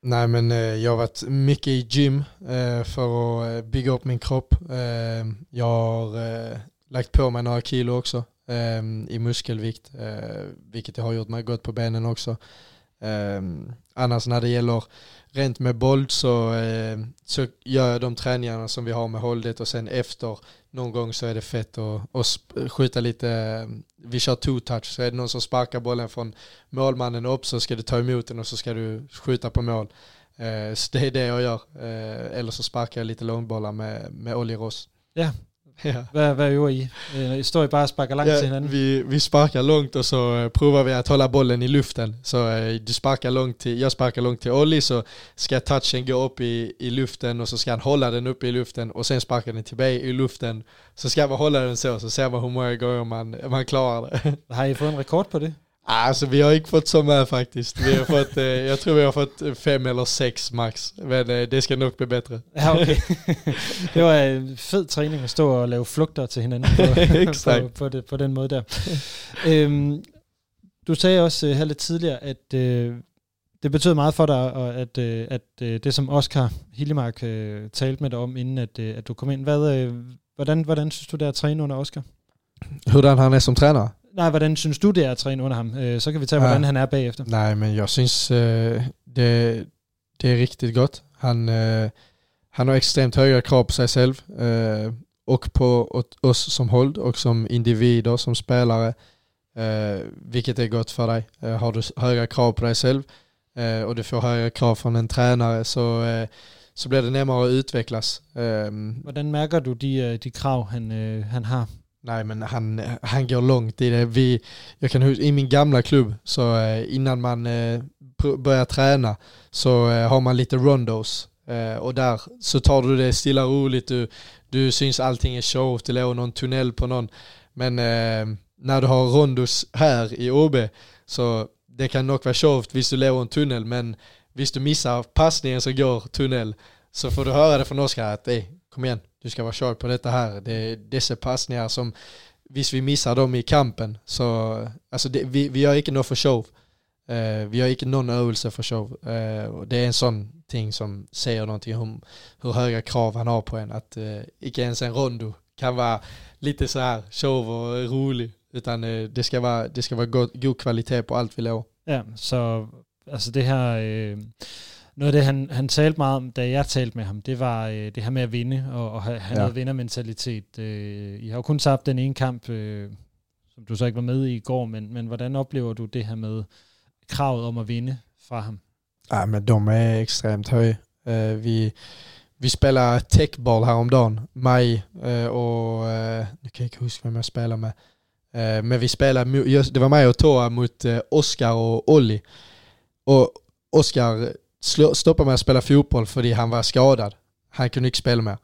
Nej men eh, jag har varit mycket i gym eh, för att eh, bygga upp min kropp. Eh, jag har eh, lagt på mig några kilo också eh, i muskelvikt, eh, vilket jag har gjort mig gott på benen också. Eh, annars när det gäller rent med boll så, eh, så gör jag de träningarna som vi har med hållet och sen efter någon gång så är det fett att, att skjuta lite, eh, vi kör two touch, så är det någon som sparkar bollen från målmannen upp så ska du ta emot den och så ska du skjuta på mål. Eh, så det är det jag gör. Eh, eller så sparkar jag lite långbollar med, med Olli Ross. Ja. Ja. Hvad øver I? I står I bare og sparker langt til Ja, hinanden? vi, vi sparkar långt och så eh, provar vi att hålla bollen i luften. Så eh, du sparkar långt till, jag sparkar långt till Olli så ska touchen gå upp i, i luften och så ska han hålla den uppe i luften och sen sparkar den till mig i luften. Så ska man hålla den så, så ser man hur många gånger man, man klarar det. Har I fået en rekord på det? Alltså vi har inte fått så med faktiskt. Vi har fått, eh, jag tror vi har fått fem eller sex max. Men eh, det ska nog bli bättre. Ja, okay. det var en fed træning at stå og lave flugter til hinanden på, på, på, det, på den måde der. øhm, du sagde også øh, her lidt tidligere, at øh, det betød meget for dig, og at, øh, at øh, det som Oscar Hillemark øh, talte med dig om, inden at, øh, at du kom ind. Hvad, øh, hvordan, hvordan synes du det er at træne under Oscar? Hurdan han är som tränare? Nej, hvordan synes du det er at træne under ham? Øh, så kan vi tage, Ja. hvordan han er bagefter. Nej men jag syns eh, det, det är riktigt gott. Han, eh, han har extremt höga krav på sig själv. Eh, och på oss som håll och som individer, som spelare. Eh, vilket är gott för dig. Eh, har du höga krav på dig själv eh, och du får höga krav från en tränare så, eh, så blir det nemmere at utvecklas. Um, Hvordan mærker du de, øh, de krav, han, øh, han har? Nej, men han, han går långt i det. Vi, jag kan I min gamla klubb, så eh, innan man eh, börjar träna så eh, har man lite rondos. Och där så tar du det stilla och roligt, du, du syns allting är show, det låg någon tunnel på någon. Men eh, när du har rondos här i OB så det kan nog vara show visst du lever en tunnel, men visst du missar passningen så går tunnel så får du höra det från Oskar att kom igen, du ska vara sharp på detta här. Det är dessa passningar som, visst vi missar dem i kampen, så alltså det, vi, vi gör inte något för show. Uh, vi har inte någon övelse för show. Uh, och det är en sån ting som säger någonting om hur höga krav han har på en. Att eh, uh, inte ens en rondo kan vara lite så här show och rolig. Utan uh, det ska vara, det ska vara god, god kvalitet på allt vi laver. Ja, så alltså det här är noget af det, han, han talte meget om, da jeg talte med ham, det var øh, det her med at vinde, og, og have Ja. noget vindermentalitet. Øh, I har jo kun tabt den ene kamp, øh, som du så ikke var med i i går, men, men hvordan oplever du det her med kravet om at vinde fra ham? Ja, men de är extremt höga. Eh, vi, vi spelar techball häromdagen, mig eh, och, eh, nu kan jag inte huska vem jag spelar med. Eh, men vi spelade, det var mig och Toa mot Oskar och Olli. Och Oskar stoppade mig att spela fotboll för han var skadad. Han kunde inte spela mer.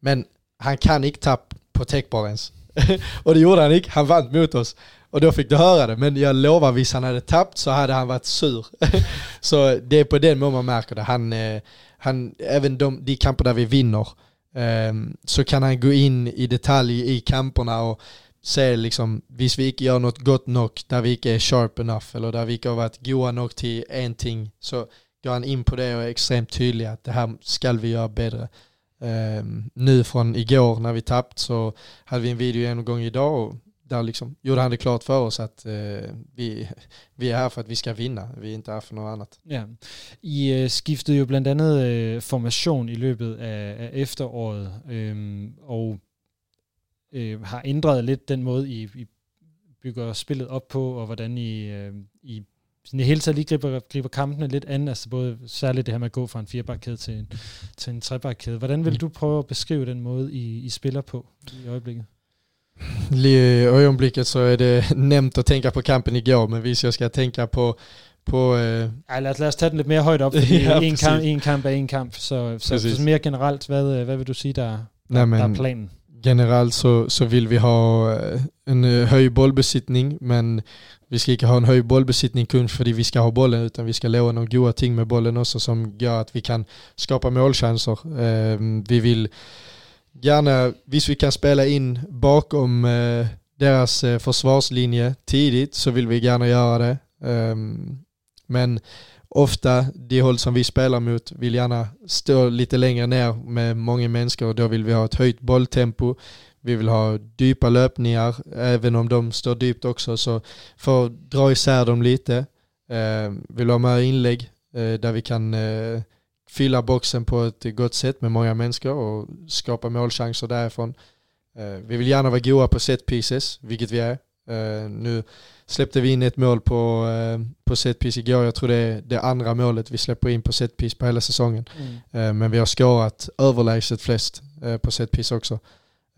Men han kan inte tappa på techbar ens. och det gjorde han inte, han vann mot oss. Och då fick du höra det, men jag lovar, visst han hade tappat så hade han varit sur. så det är på den mån man märker det. Han, eh, han, även de, de kamper där vi vinner, um, så kan han gå in i detalj i kamperna och se liksom, visst vi inte gör något gott nog, där vi inte är sharp enough, eller där vi inte har varit goda nog till en ting, så går han in på det och är extremt tydlig att det här ska vi göra bättre. Eh, nu från igår när vi tappt så hade vi en videogenomgång idag och där liksom gjorde han det klart för oss att eh, vi, vi är här för att vi ska vinna, vi är inte här för något annat. Ja. I øh, skiftede jo blandt formation i löpet av, av efteråret, ehm, øh, eh, och har ändrat lite den måde, I, I bygger spelet upp på, och hur ni I eh, sådan i hele taget lige griber, griber kampene lidt an, altså både særligt det her med at gå fra en firebakkæde til en, til en trebakkæde. Hvordan vil Mm. du prøve at beskrive den måde, I, I spiller på i øjeblikket? I ögonblicket så är det nämnt att tänka på kampen igår, men hvis jag ska tänka på, på eh, Ej, lad os, lad os tage den lidt mere højt op, fordi Ja, en, kamp, en kamp er en kamp, så, så, så mere generelt, hvad, øh, hvad vil du sige, der, Nej, der, men- der er planen? generellt så, så vill vi ha eh, en hög bollbesittning, men vi ska inte ha en hög bollbesittning kun för att vi ska ha bollen, utan vi ska låna några goda ting med bollen också som gör att vi kan skapa målchanser. Ehm, vi vill gärna, visst vi kan spela in bakom eh, deras eh, försvarslinje tidigt så vill vi gärna göra det. Ehm, men ofta, de håll som vi spelar mot vill gärna stå lite längre ner med många människor och då vill vi ha ett höjt bolltempo. Vi vill ha djupa löpningar, även om de står djupt också, så för att dra isär dem lite. Eh, vill ha mer inlägg eh, där vi kan eh, fylla boxen på ett gott sätt med många människor och skapa målchanser därifrån. Eh, vi vill gärna vara goda på set pieces, vilket vi är. Eh, nu släppte vi in ett mål på, eh, på set piece igår. Jag tror det är det andra målet vi släpper in på set piece på hela säsongen. Eh, Men vi har skårat överlägset flest på set piece också.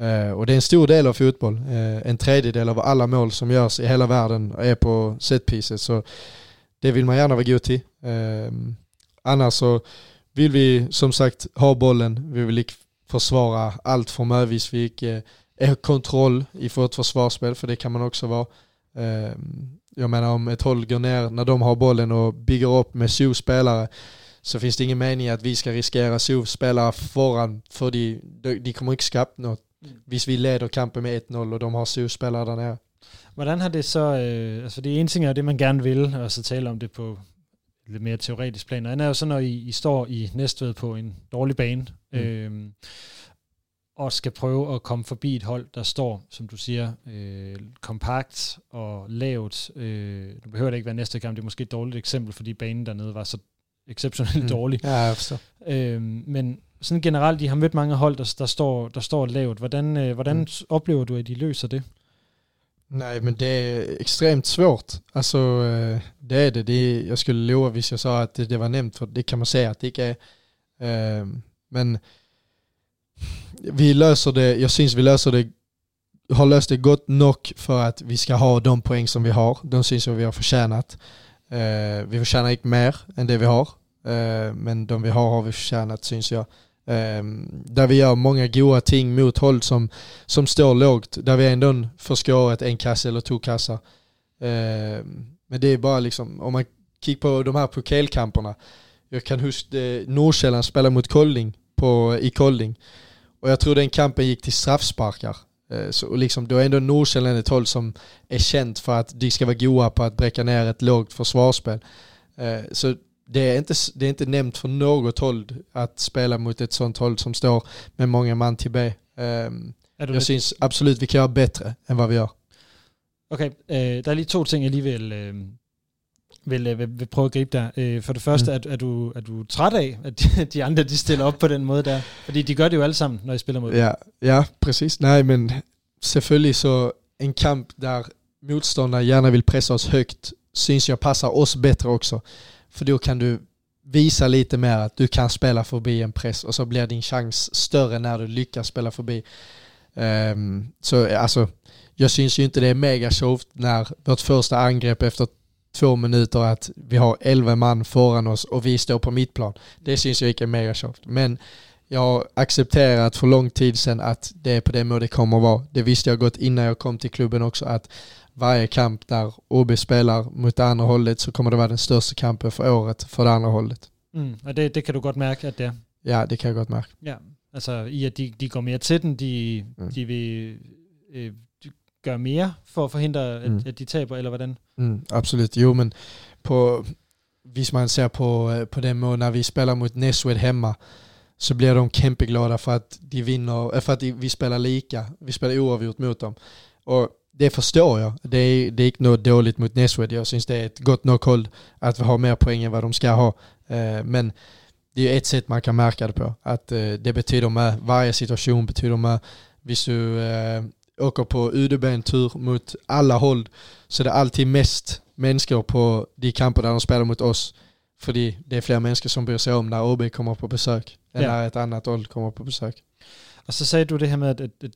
Eh, och det är en stor del av fotboll. Eh, en tredjedel av alla mål som görs i hela världen är på setpieces. Så det vill man gärna vara god till. Ehm, annars så vill vi som sagt ha bollen. Vi vill försvara allt från möjligtvis. Vi eh, inte kontroll i vårt försvarsspel, för det kan man också vara. Ehm, jag menar om ett håll går ner när de har bollen och bygger upp med sju spelare så finns det ingen mening att vi ska riskera sju spelare föran för de, de, de kommer inte skapa något. Hvis vi leder kampen med 1-0 och de har sju spelare där nere. Hvordan har det så, øh, altså det ene ting er det, man gerne vil, og så tale om det på lidt mere teoretisk plan, og andet er jo så, når I, I står i Næstved på en dårlig bane, Mm. mm. øh, og skal prøve at komme forbi et hold, der står, som du siger, øh, kompakt og lavt. Øh, nu behøver det ikke være næste kamp, det er måske et dårligt eksempel, fordi banen dernede var så exceptionelt mm. dårlig. Ja, jag förstår. Øh, men sådan generelt, de har mødt mange hold, der, der, står, der står lavt. Hvordan, øh, hvordan Mm. oplever du, at de løser det? Nej, men det är extremt svårt. Alltså, eh, det är det. det är, jag skulle lova hvis jag sa att det, det var nämnt, för det kan man säga att det inte är. Eh, men vi löser det, jag syns vi löser det, har löst det gott nog för att vi ska ha de poäng som vi har. De syns vi har förtjänat. Eh, vi förtjänar inte mer än det vi har. Men de vi har har vi förtjänat syns jag. Eh, där vi gör många goda ting mot håll som, som står lågt. Där vi ändå får ett en kasse eller två kassar. Eh, men det är bara liksom, om man kikar på de här pokalkamperna. Jag kan huska eh, Nordsjälland spela mot Kolding på, i Kolding. Och jag tror den kampen gick till straffsparkar. Eh, så liksom, då är ändå Nordsjälland ett håll som är känt för att de ska vara goa på att bräcka ner ett lågt försvarsspel. Eh, så det är, inte, det är inte nämnt från något håll att spela mot ett sånt håll som står med många man till B. Ehm, jag syns absolut vi kan göra bättre än vad vi gör. Okay, øh, der er lige to ting, jeg lige vil, øh, vil, vil, vil prøve at gribe der. Øh, for det første, mm. er, er, du, er du træt af, at de, de andre de stiller op på den måde der? Fordi de gør det jo alle sammen, når I spiller mod Ja, ja precis. Nej, men selvfølgelig så en kamp där motståndare gärna vill pressa oss högt syns jag passar oss bättre också. För då kan du visa lite mer att du kan spela förbi en press och så blir din chans större när du lyckas spela förbi. Um, så alltså, jag syns ju inte det är mega tjovt när vårt första angrepp efter två minuter att vi har elva man föran oss och vi står på mittplan. Det syns ju inte mega tjovt. Men jag har accepterat för lång tid sedan att det är på det målet det kommer att vara. Det visste jag gott innan jag kom till klubben också att varje kamp där OB spelar mot det andra hållet så kommer det vara den största kampen för året för det andra hållet. Mm, och det, det kan du gott märka att det är? Ja, det kan jag gott märka. Ja, alltså i att de, de går mer till den, de, mm. de vill eh, gøre mere for at forhindre, at, mm. at de taber, eller hvordan? Mm, absolut, jo men på, hvis man ser på, øh, på den måde, när vi spelar mot Neswed hemma, så blir de kämpeglada för att de vinner, eh, för att vi spelar lika, vi spelar oavgjort mot dem. Och det förstår jag. Det det gick nog dåligt mot Neswed. Jag syns det är ett gott nog håll att vi har mer poäng än vad de ska ha. Eh, men det är ett sätt man kan märka det på. Att eh, det betyder med, varje situation betyder med, Visst du åker på UDB-tur mot alla håll så det är alltid mest människor på de kamper där de spelar mot oss. För det är fler människor som bryr sig om när OB kommer på besök än ja. när ett annat håll kommer på besök. Och så säger du det här med att, att, att,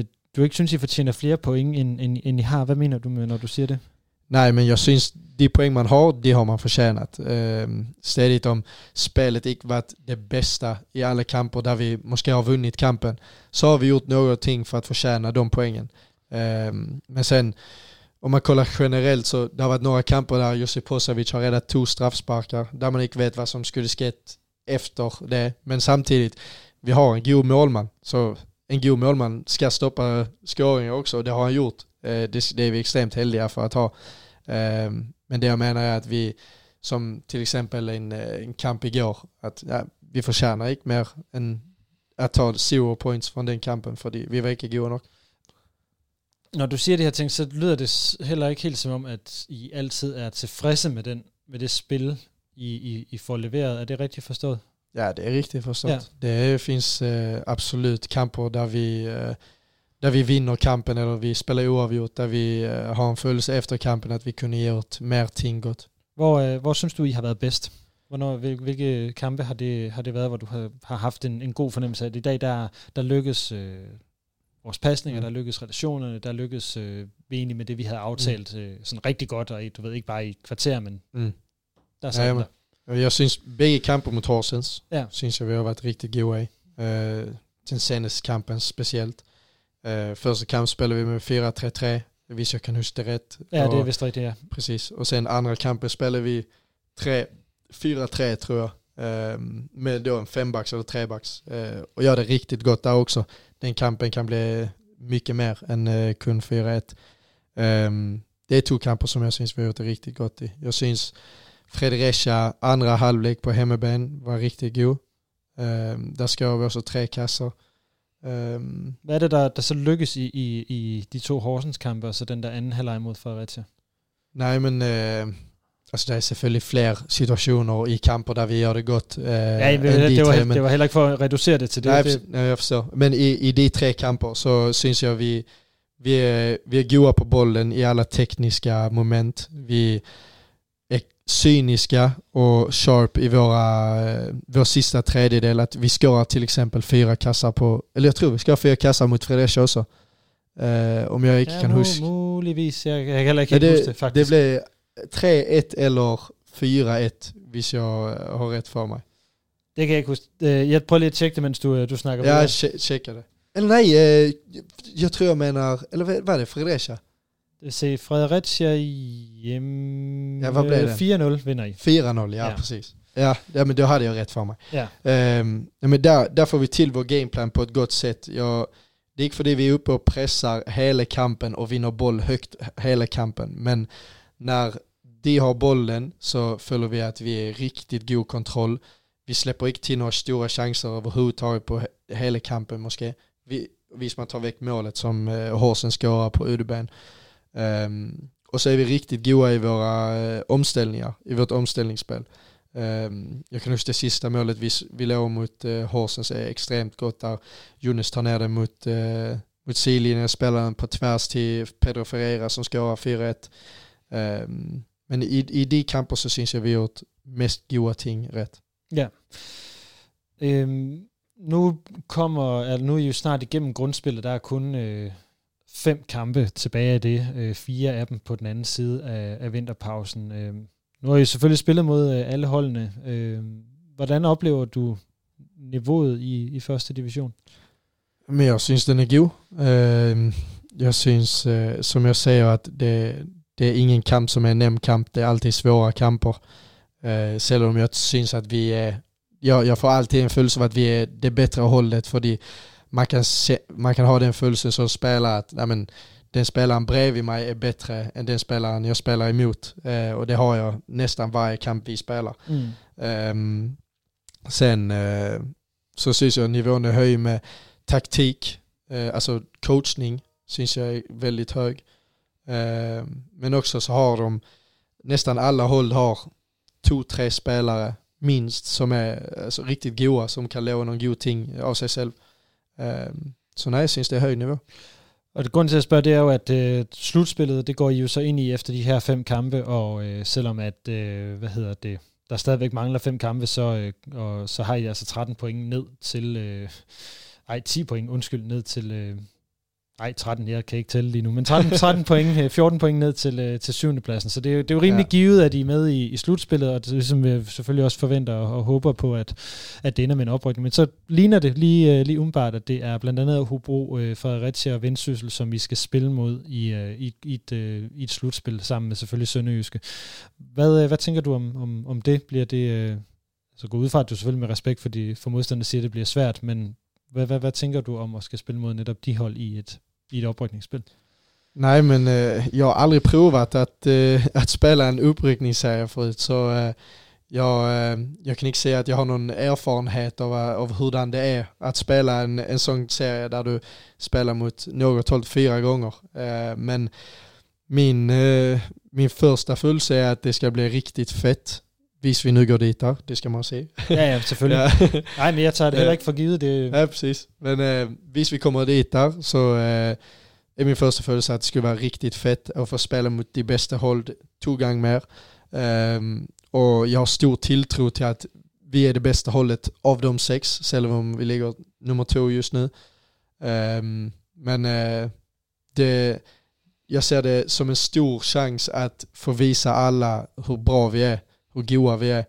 att du inte syns I förtjänar fler poäng än, än, än I har. Vad menar du med när du säger det? Nej, men jag syns de poäng man har, de har man förtjänat. Eh, Stedigt om spelet inte varit det bästa i alla kamper där vi måste ha vunnit kampen, så har vi gjort någonting för att förtjäna de poängen. Eh, men sen, om man kollar generellt så det har varit några kamper där Josip Posavic har räddat två straffsparkar, där man inte vet vad som skulle skett efter det. Men samtidigt, vi har en god målman, så en god målman ska stoppa skåringar också, och det har han gjort. Eh, det, är vi extremt heldiga för att ha. Ehm, men det jag menar är att vi, som till exempel en, eh, en kamp igår, att ja, vi förtjänar inte mer än att ta zero points från den kampen, för vi var inte goda nog. Når du siger det her ting, så lyder det heller ikke helt som om, at I altid er tilfredse med, den, med det spil, I, I, I får leveret. Er det rigtigt forstået? Ja, det är riktigt förstått. Ja. Det finns eh, absolut kamper där vi eh, där vi vinner kampen eller vi spelar oavgjort, där vi uh, har en følelse efter kampen att vi kunde gjort mer ting godt. Hvor, uh, hvor synes du, I har været bedst? Hvornår, hvil, hvilke kampe har det, har det været, hvor du har, har haft en, en god fornemmelse af det? I dag, der, der lykkes øh, vores pasninger, mm. der lykkes relationerne, der lykkes øh, vi egentlig med det, vi havde aftalt mm. øh, sådan rigtig godt, og du ved ikke bare i et kvarter, men mm. der er ja, men, Jeg synes, begge kamper mot Horsens, ja. synes jeg, vi har været rigtig gode af. Uh, den seneste kampen specielt. Eh, första kamp spelade vi med 4-3-3, visst jag kan huska det rätt. Ja, det är visst rätt, ja. Precis, och sen andra kampen spelade vi 4-3 tror jag. Eh, med då en fembacks eller trebacks. Eh, och gör det riktigt gott där också. Den kampen kan bli mycket mer än eh, kun 4-1. Um, det är två kamper som jag syns vi har gjort det riktigt gott i. Jag syns Fredricia andra halvlek på hemmabän var riktigt god. Um, där ska vi också tre kassar. Øhm. Hvad er det, der, der så lykkes i, i, i de to Horsens kampe, og så den der anden halvleg mod Fredericia? Nej, men øh, alltså det är selvfølgelig flere situationer i kamper där vi gör det godt. Øh, ja, det, det, var, men, det var heller ikke for reducere det til det. Nej, det. nej jag förstår. Men i, i de tre kamper så syns jag vi, vi, är, vi är goda på bollen i alla tekniska moment. Vi är cyniska och sharp i våra, eh, vår sista tredjedel. Att vi skårar till exempel fyra kassar på, eller jag tror vi ska ha fyra kassar mot Fredricia också. Eh, om jag inte Ja, kan huska. Muligvis, jag, jag kan heller inte det det, det faktiskt. blev 3-1 eller 4-1, hvis jag eh, har rätt för mig. Det kan jeg ikke huske. Øh, Jeg prøver lige at tjekke det, mens du, øh, du snakker Ja, che- checka det. Eller nej, jag tror jag menar, eller vad vad är det, Fredricia? Se, Fredericia hjemme... Ja, hvad blev det? 4-0 vinder I. 4-0, ja, Ja. precis. Ja, ja, men då hade jag rätt för mig. Ja. Ehm, ja, men där, där får vi till vår gameplan på ett gott sätt. Jag, det inte för det vi är uppe och pressar hela kampen och vinner boll högt hela kampen. Men när de har bollen så följer vi att vi är riktigt god kontroll. Vi släpper inte till några stora chanser överhuvudtaget på hela kampen måske. Vi, vi man tar väck målet som eh, Horsen skårar på Udeben. Um, ehm, och så är vi riktigt goda i våra eh, omställningar, i vårt omställningsspel. Um, jag kan huska det sista målet vi, vi låg mot eh, Horsens är extremt gott där Jonas tar ner den mot, eh, mot sidlinjen, spelar den på tvärs till Pedro Ferreira som skårar 4-1. Ehm, men i, i de kamper så syns jag vi har gjort mest goda ting rätt. Ja. Øhm, nu kommer, altså nu er I jo snart igennem grundspillet, der er kun øh, fem kampe tilbage af det, øh, fire af dem på den anden side af, af vinterpausen. Øhm, nu har I selvfølgelig spillet mod øh, alle holdene. Øhm, hvordan oplever du niveauet i, i første division? Men jag syns den är god. Ehm, jag syns, eh, som jag säger, att det, det är ingen kamp som är en nämnd kamp. Det är alltid svåra kamper. Uh, Selv om jag syns att vi är, jag, jag får alltid en känsla av att vi är det bättre hållet. För man kan, se, man kan ha den känslan som spelare att nej men, den spelaren bredvid mig är bättre än den spelaren jag spelar emot. Eh, och det har jag nästan varje kamp vi spelar. Mm. Ehm, sen eh, så syns jag nivån är hög med taktik, eh, alltså coachning syns jag är väldigt hög. Eh, men också så har de, nästan alla håll har två, tre spelare minst som är alltså, riktigt goa som kan lova någon god ting av sig själv. Eh, så nej, jag syns det är hög nivå. Og det grund til at spørge, det er jo, at øh, slutspillet, det går I jo så ind i efter de her fem kampe, og øh, selvom at, øh, hvad hedder det, der stadigvæk mangler fem kampe, så, øh, og, så har I altså 13 point ned til, øh, ej 10 point, undskyld, ned til, øh, ej 13, jeg kan ikke tælle lige nu, men 13, 13 point, øh, 14 point ned til, øh, til syvende pladsen, så det er, jo, det er jo rimelig ja. givet, at I er med i, i slutspillet, og det er ligesom vi selvfølgelig også forventer og, og håber på, at, at det ender med en oprykning. Men så ligner det lige, øh, lige umiddelbart, at det er blandt andet Hobro, øh, Fredericia og Vendsyssel, som vi skal spille mod i, øh, i, i, et, øh, i et slutspil, sammen med selvfølgelig Sønderjyske. Hvad, øh, hvad tænker du om, om, om det? Bliver det, øh, så gå ud fra, at du selvfølgelig med respekt for, de, for modstanderne siger, at det bliver svært, men hvad, hvad, hvad tænker du om at skal spille mod netop de hold i et, i det uppryckningsspel. Nej, men eh, jag har aldrig provat att, eh, att spela en uppryckningsserie förut så eh, jag, eh, jag kan inte säga att jag har någon erfarenhet av, eh, av hurdan det är att spela en, en sån serie där du spelar mot något håll fyra gånger. Eh, men min, eh, min första fullse är att det ska bli riktigt fett. Vis vi nu går dit där, det ska man se. Ja, ja, selvfølgelig. Ja. Nej, men jeg tager det heller ikke for givet. Det, Ja, precis. Men eh, hvis vi kommer dit där så eh, är min första födelse att det skulle vara riktigt fett att få spela mot de bästa håll två gånger mer. Ehm, och jag har stor tilltro till att vi är det bästa hållet av de sex, även om vi ligger nummer två just nu. Ehm, men eh, det, jag ser det som en stor chans att få visa alla hur bra vi är, hur goa vi är.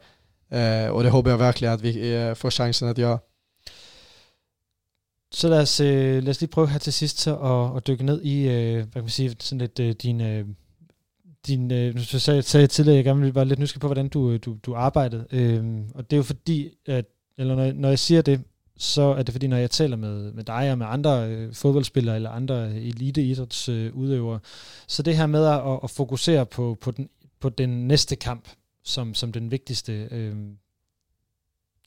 Eh, och det hoppas jag verkligen att vi eh, får chansen att göra. Så lad os, øh, lad os lige prøve her til sidst så at, at dykke ned i, øh, hvad kan man sige, sådan lidt øh, din, øh, din øh, nu sagde jeg sagde tidligere, jeg gerne ville være lidt nysgerrig på, hvordan du, øh, du, du arbejdede. Øh, og det er jo fordi, at, eller når, når jeg siger det, så er det fordi, når jeg taler med, med dig og med andre øh, fodboldspillere eller andre øh, eliteidrætsudøvere, øh, så det her med at, at fokusere på, på, den, på den næste kamp som, som den vigtigste, øh,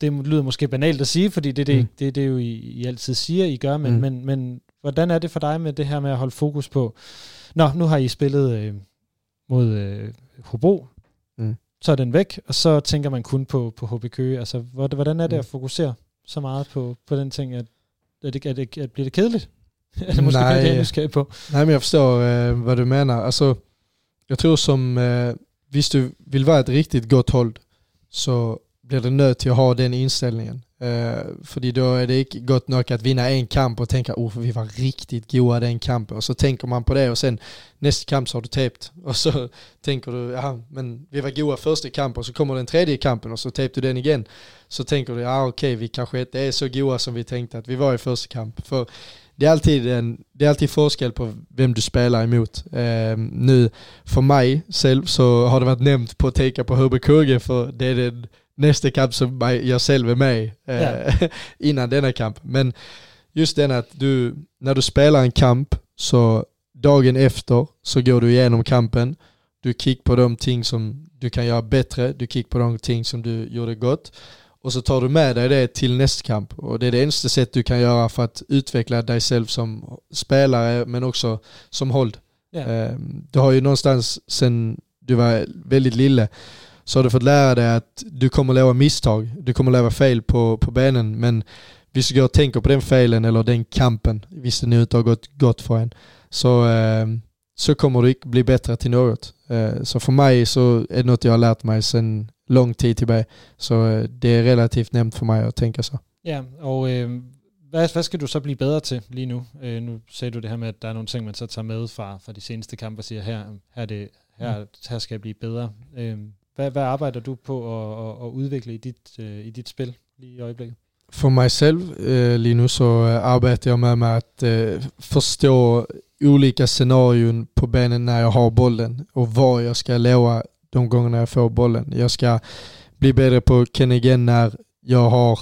det lyder måske banalt at sige, fordi det er det, Mm. det, det jo, I, I altid siger, I gør, men, Mm. men, men hvordan er det for dig med det her med at holde fokus på, nå, nu har I spillet øh, mod øh, Hobro, Mm. så er den væk, og så tænker man kun på, på HB Køge. Altså, hvor- hvordan er det Mm. at fokusere så meget på, på den ting, at, at, det, at, det, at bliver det kedeligt? er det måske Nej. det, jeg på? Nej men jag förstår eh, vad du menar. Alltså, jag tror som, eh, visst du vill vara ett riktigt gott hold så blir det nöd till att ha den inställningen. Uh, för då är det inte gott nog att vinna en kamp och tänka oh vi var riktigt goa den kampen. Och så tänker man på det och sen nästa kamp så har du täppt. Och så tänker du ja men vi var goa första kampen och så kommer den tredje kampen och så täppte du den igen. Så tänker du ja okej vi kanske inte är så goa som vi tänkte att vi var i första kamp. För det är alltid, en, det är alltid forskel på vem du spelar emot. Uh, nu för mig själv så har det varit nämnt på att tänka på HBKG för det är den nästa kamp som jag själv är med eh, ja. innan denna kamp. Men just den att du, när du spelar en kamp så dagen efter så går du igenom kampen, du kickar på de ting som du kan göra bättre, du kickar på de ting som du gjorde gott och så tar du med dig det till nästa kamp och det är det enda sätt du kan göra för att utveckla dig själv som spelare men också som hold. Yeah. Du har ju någonstans sen du var väldigt lille så har du fått lära dig att du kommer leva misstag, du kommer leva fel på, på benen men hvis du går och tänker på den felen eller den kampen, visst det nu inte har gått gott för en, så, eh, så kommer du bli bättre till något. Eh, så för mig så är det något jag har lärt mig sedan lång tid tillbaka. Så eh, det är relativt nämnt för mig att tänka så. Ja, och eh, hvad, hvad skal du så blive bedre til lige nu? Eh, nu sagde du det her med, at der er nogle ting, man så tager med fra, fra de seneste kampe og siger, her, her, det, her, her skal jeg blive bedre. Eh, Hvad, hvad arbejder du på at, at, at udvikle i dit, uh, i dit spil lige i øjeblikket? For mig selv uh, lige nu så uh, arbejder jeg med, med at uh, forstå olika scenarion på banen när jag har bollen och vad jag ska leva de gångerna jag får bollen. Jag ska bli bättre på Kenny igen när jag har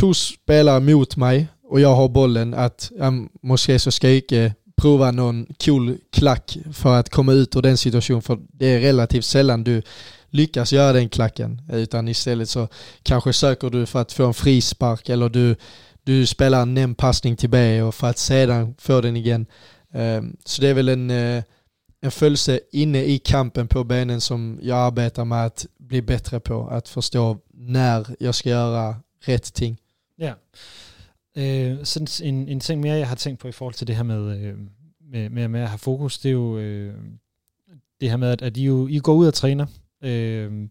två spelare mot mig och jag har bollen att jag måste så ska jag inte prova någon cool klack för att komma ut ur den situationen för det är relativt sällan du lyckas göra den klacken. Utan istället så kanske söker du för att få en frispark eller du, du spelar en nämnd passning till B och för att sedan få den igen. Ehm, så det är väl en, eh, en följelse inne i kampen på benen som jag arbetar med att bli bättre på. Att förstå när jag ska göra rätt ting. Ja. Eh, øh, sådan en, en ting mere, jeg har tænkt på i forhold til det her med, øh, med, med, med at have fokus, det er jo øh, det her med, at, at I, jo, I går ud og træner, Øh,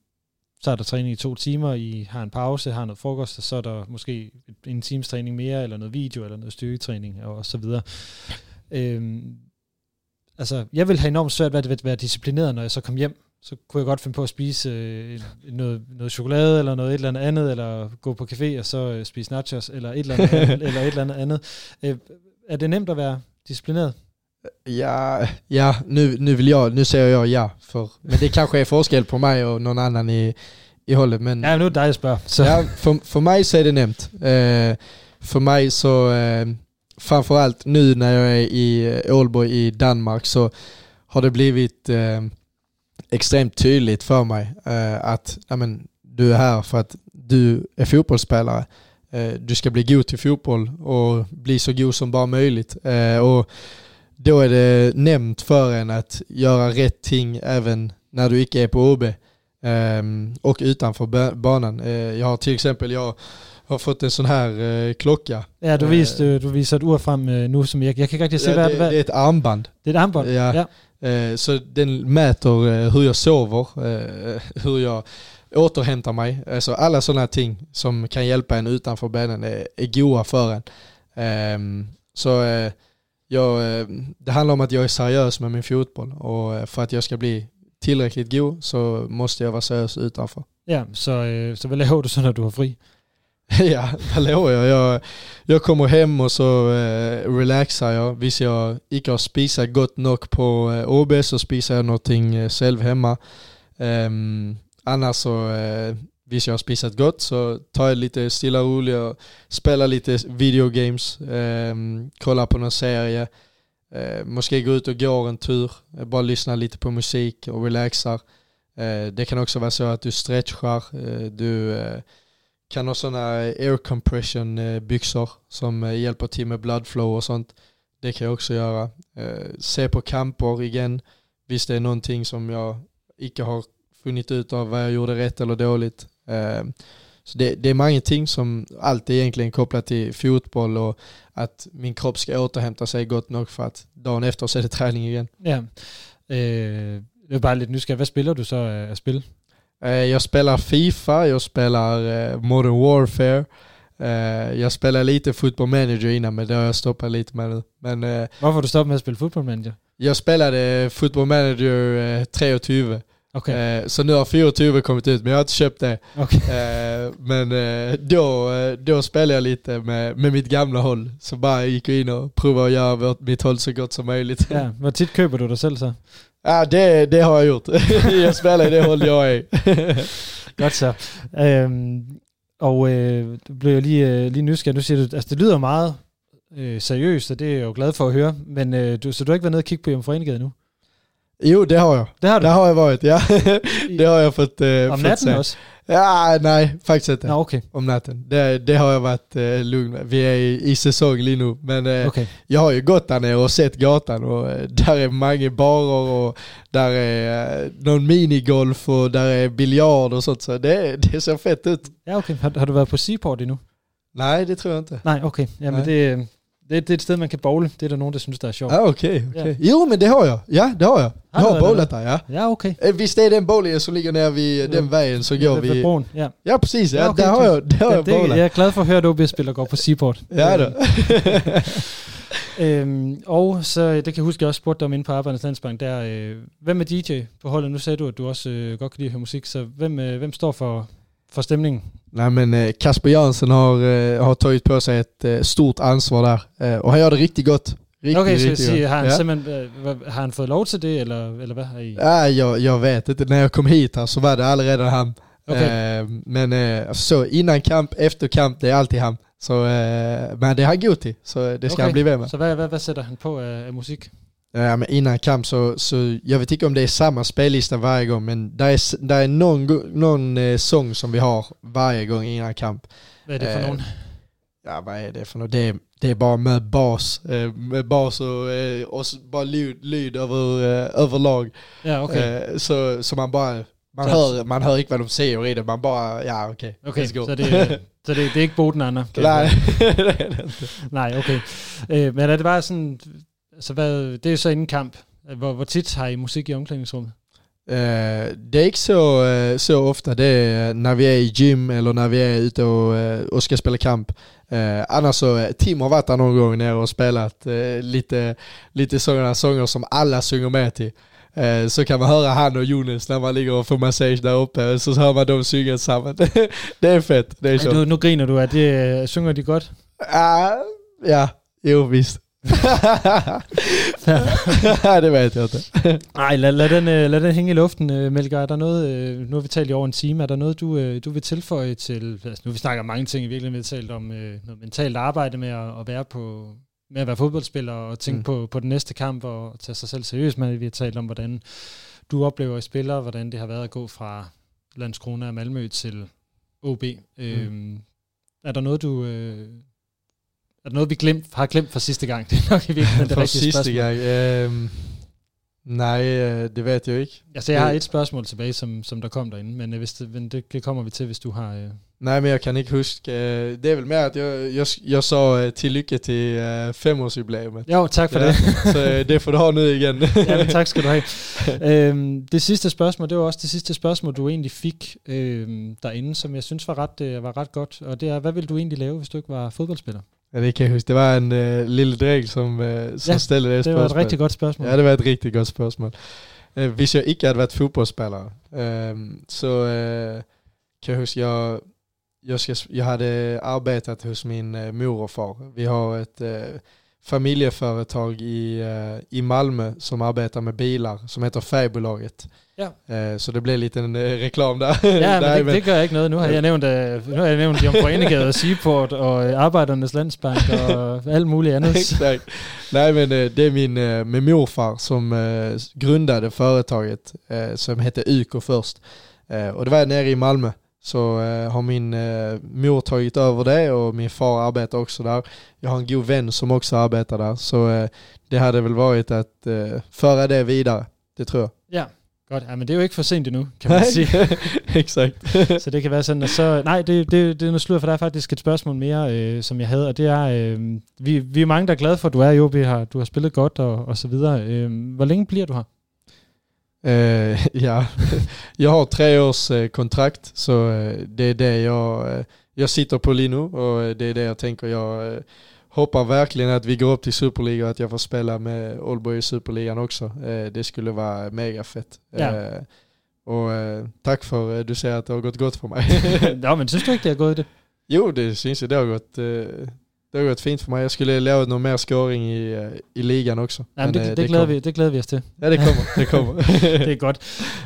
så er der træning i to timer, I har en pause, har noget frokost, og så er der måske en times træning mere, eller noget video, eller noget styrketræning, og så videre. Øh, altså, jeg vil have enormt svært ved at være disciplineret, når jeg så kom hjem. Så kunne jeg godt finde på at spise øh, noget, noget chokolade, eller noget et eller andet andet, eller gå på café og så øh, spise nachos, eller et eller andet, eller et eller andet andet. Øh, er det nemt at være disciplineret? Ja, ja nu, nu vill jag, nu säger jag ja, för, men det kanske är forskel på mig och någon annan i, i hållet. Men, ja, nu är det dig jag spör. Ja, för, för mig så är det nämnt. Eh, för mig så, eh, framförallt nu när jag är i Ålborg i Danmark så har det blivit eh, extremt tydligt för mig eh, att men, du är här för att du är fotbollsspelare. Eh, du ska bli god till fotboll och bli så god som bara möjligt. Eh, och då är det nämnt för en att göra rätt ting även när du inte är på OB eh, och utanför banan. Eh, jag har till exempel, jag har fått en sån här uh, klocka. Ja, du, visste, uh, du visar ett ord fram uh, nu som jag, jag kan riktigt se ja, vad det, det är. ett armband. Det är ett armband? Ja. ja. så den mäter hur jag sover, hur jag återhämtar mig. Alltså alla sådana ting som kan hjälpa en utanför benen är, är goda för en. Um, så jag, eh, det handlar om att jag är seriös med min fotboll och eh, för att jag ska bli tillräckligt god så måste jag vara seriös utanför. Ja, så, eh, så vad laver du så när du har fri? ja, vad lovar jag? jag? Jag kommer hem och så eh, relaxar jag. Visst jag inte har spisat gott nog på eh, OB så spisar jag någonting eh, själv hemma. Um, annars så eh, Visst jag har spisat gott så tar jag lite stilla roligt och spelar lite videogames, um, kollar på någon serie, eh, måste gå ut och gå en tur, eh, bara lyssna lite på musik och relaxar. Eh, det kan också vara så att du stretchar, eh, du eh, kan ha sådana air compression eh, byxor som eh, hjälper till med blood flow och sånt. Det kan jag också göra. Eh, se på kamper igen, visst det är någonting som jag icke har funnit ut av vad jag gjorde rätt eller dåligt. Så det, det är många ting som allt är egentligen kopplat till fotboll och att min kropp ska återhämta sig gott nog för att dagen efter så är det träning igen. Ja. Eh, Det er bare lidt nysgerrig. Hvad spiller du så af spil? Eh, jag spelar Fifa, jag spelar eh, Modern Warfare. Eh, jag spelar lite Football Manager innan men det har jag stoppat lite med nu. Men Hvorfor har du stoppet med at spille Football Manager? jag spelade Football Manager eh, 23. Okay. Så nu har 24 kommit ut men jag har inte köpt det. okay. Men då, då spelade jag lite med, med mitt gamla håll. Så bara gick jag in och provade att göra mitt håll så gott som möjligt. Ja, hvor tit køber du dig selv så? Ja, det, det har jag gjort. jag spelar i det håll jag är. Godt så. Øhm, og øh, du blev jeg lige, øh, lige nysgerrig. Nu siger du, altså det lyder meget øh, seriøst, og det er jeg jo glad for at høre. Men øh, du, så du har ikke været nede og kigge på Jomfru Enegade nu? Jo, det har jag. Det har du. Det har jag varit, ja. det har jag fått, eh, Om natten se. også? Ja, nej, faktiskt inte. Nå, okay. Om natten. Det, det har jag varit eh, lugn med. Vi är i, i säsong nu. Men eh, okay. jag har ju gått där nere och sett gatan och eh, där är många barer och där är eh, någon minigolf och där är biljard och sånt. Så det, det ser fett ut. Ja, okay. Har, har du været på Seaport endnu? Nej, det tror jag inte. Nej, okay. Jamen, Nej. det, det, det er et sted, man kan bowle. Det er der nogen, der synes, der er sjovt. Ja, okej. okej. Ja. Jo, men det har jag. Ja, det har jag. Jag Har har det, bowlat där, ja. Ja, okay. Visst är det den bowlingen som ligger nere vid den vägen så går vi... broen, ja. Ja, precis. Ja, Ja, okay, där har jag, där har ja jag det, bowlat. jeg er glad for at høre, at OB-spiller går på Seaport. Ja då. Øhm, og så, det kan jeg huske, jeg også spurgte dig om inde på Arbejdernes Landsbank, der, øh, hvem er DJ på holdet? Nu sagde du, at du også øh, godt kan lide at høre musik, så hvem, øh, hvem står for, for stemningen? Nej men eh, Kasper Jansson har, eh, har tagit på sig ett eh, stort ansvar där. Eh, och han gör det riktigt gott. Riktigt, okay, så har han, ja. har han fået lov til det, eller, eller har I? Ja, jag, jag vet inte. När jag kom hit här så var det allerede han. Okay. Eh, men eh, så innan kamp, efter kamp, det är alltid han. Så, eh, men det är han god till, så det ska Okay. han bli med. Så hvad, hvad, hvad sætter han på af musik? Ja, men innan kamp så, så, jag vet inte om det är samma spellista varje gång, men det är, det är någon, go- någon eh, sång som vi har varje gång innan kamp. Hvad er det for Øh, nogen? Ja, vad är det för något? Det är, det är bara med bas, eh, med bas och, eh, och bara lyd, lyd över, eh, överlag. Ja, okay. Eh, så, så man bara, man Så- hör, man hör inte vad de säger i det, man bara, ja okej, Okay, go. så, det, så det, det er ikke Boden Anna? Nej, det är det inte. Nej, okay. Øh, men det bare sådan, altså hvad, det er så inden kamp. Hvor, hvor tit har I musik i omklædningsrummet? Eh, det är inte så, eh, så ofta, det är när vi är i gym eller när vi är ute och, eh, och ska spela kamp. Eh, annars så, Tim har varit där någon gång nere och spelat eh, lite, lite sådana sånger som alla sjunger med till. Eh, så kan man höra han och Jonas när man ligger och får massage där uppe, så hör man dem sjunga tillsammans. det är fett, det är Ej, så. du, nu griner du, at det, øh, synger de godt? Ah, ja, jo visst. Det vet jag inte. Nej, lad, lad, den, øh, lad den hænge i luften, øh, Melker. Er der noget, øh, nu har vi talt i over en time, er der noget, du, du vil tilføje til, altså nu vi snakker om mange ting, i virkeligheden vi har talt om noget mentalt arbejde med at, at være på, med at være fodboldspiller og tænke Mm. på, på den næste kamp og tage sig selv seriøst, men vi har talt om, hvordan du oplever i spiller, hvordan det har været at gå fra Landskrona og Malmø til OB. Mm. Øhm, er der noget, du... Øh, er der noget, vi glemt, har glemt fra sidste gang? Det er nok i virkeligheden det rigtige spørgsmål. gång. ehm, nej, eh, det vet jag inte. Altså, jeg har Øh. et spørgsmål tilbage, som, som der kom derinde, men, øh, hvis det, men det, det kommer vi til, hvis du har... Øh... Nej, men jag kan inte huska. Eh, Det är väl mer att jag, jag, jag sa eh, till lycka till uh, femårsjubileumet. Jo, tak for Ja, det. Så eh, det får du ha nu igen. ja, men tak skal du have. øhm, det sidste spørgsmål, det var også det sidste spørgsmål, du egentlig fik øhm, derinde, som jeg synes var ret, øh, var ret godt, og det er, hvad ville du egentlig lave, hvis du ikke var fodboldspiller? Ja, det kan jag huska. Det var en uh, lille dreng som, uh, som Ja, ställde det Det var et rigtig godt spørgsmål. Ja, det var ett riktigt gott spörsmål. Eh, hvis jag inte hade varit fotbollsspelare eh, så eh, kan jag huska, jag, jag, ska, jag hade arbetat hos min eh, mor och far. Vi har ett eh, familjeföretag i, eh, i Malmö som arbetar med bilar som heter Färgbolaget. Ja. Eh, så det blev lite en eh, reklam där. Ja, men Nej, det, det gør ikke noget. Nu har jeg nævnt, øh, nu har jeg nævnt Jomfru Enegade og Seaport og øh, Arbejdernes Landsbank og alt muligt andet. Exakt. Nej men eh, det är min, eh, min morfar som eh, grundade företaget eh, som hette Uko först. Eh, och det var nere i Malmö. Så eh, har min eh, mor tagit över det och min far arbetar också där. Jag har en god vän som också arbetar där. Så eh, det hade väl varit att eh, föra det vidare. Det tror jag. Ja, godt. Ja, men det er jo ikke for sent endnu, kan man sige. Exakt. så det kan være sådan, at så... Nej, det, det, det er noget sludder, for der er faktisk et spørgsmål mere, øh, som jeg havde, og det er, øh, vi, vi er mange, der er glade for, at du er i OB her. Du har spillet godt og, og så videre. Øh, hvor længe bliver du her? Eh, ja, jag har tre års eh, kontrakt så eh, det är det jag, eh, jag sitter på lige nu och det är det jag tänker. Jag hoppas verkligen att vi går upp till Superliga och att jag får spela med Oldboy i Superligan också. Eh, det skulle vara mega fett. Ja. Eh, och eh, tack för att du säger att det har gått gott för mig. ja, men du ikke, det har gået det? jo, det syns jag. Det har gått, det har gått fint för mig. Jag skulle lova någon mer scoring i, i ligan också. Ja, men Men, det, det, kommer. vi, det glæder vi os til. Ja, det kommer. Det kommer. det er godt.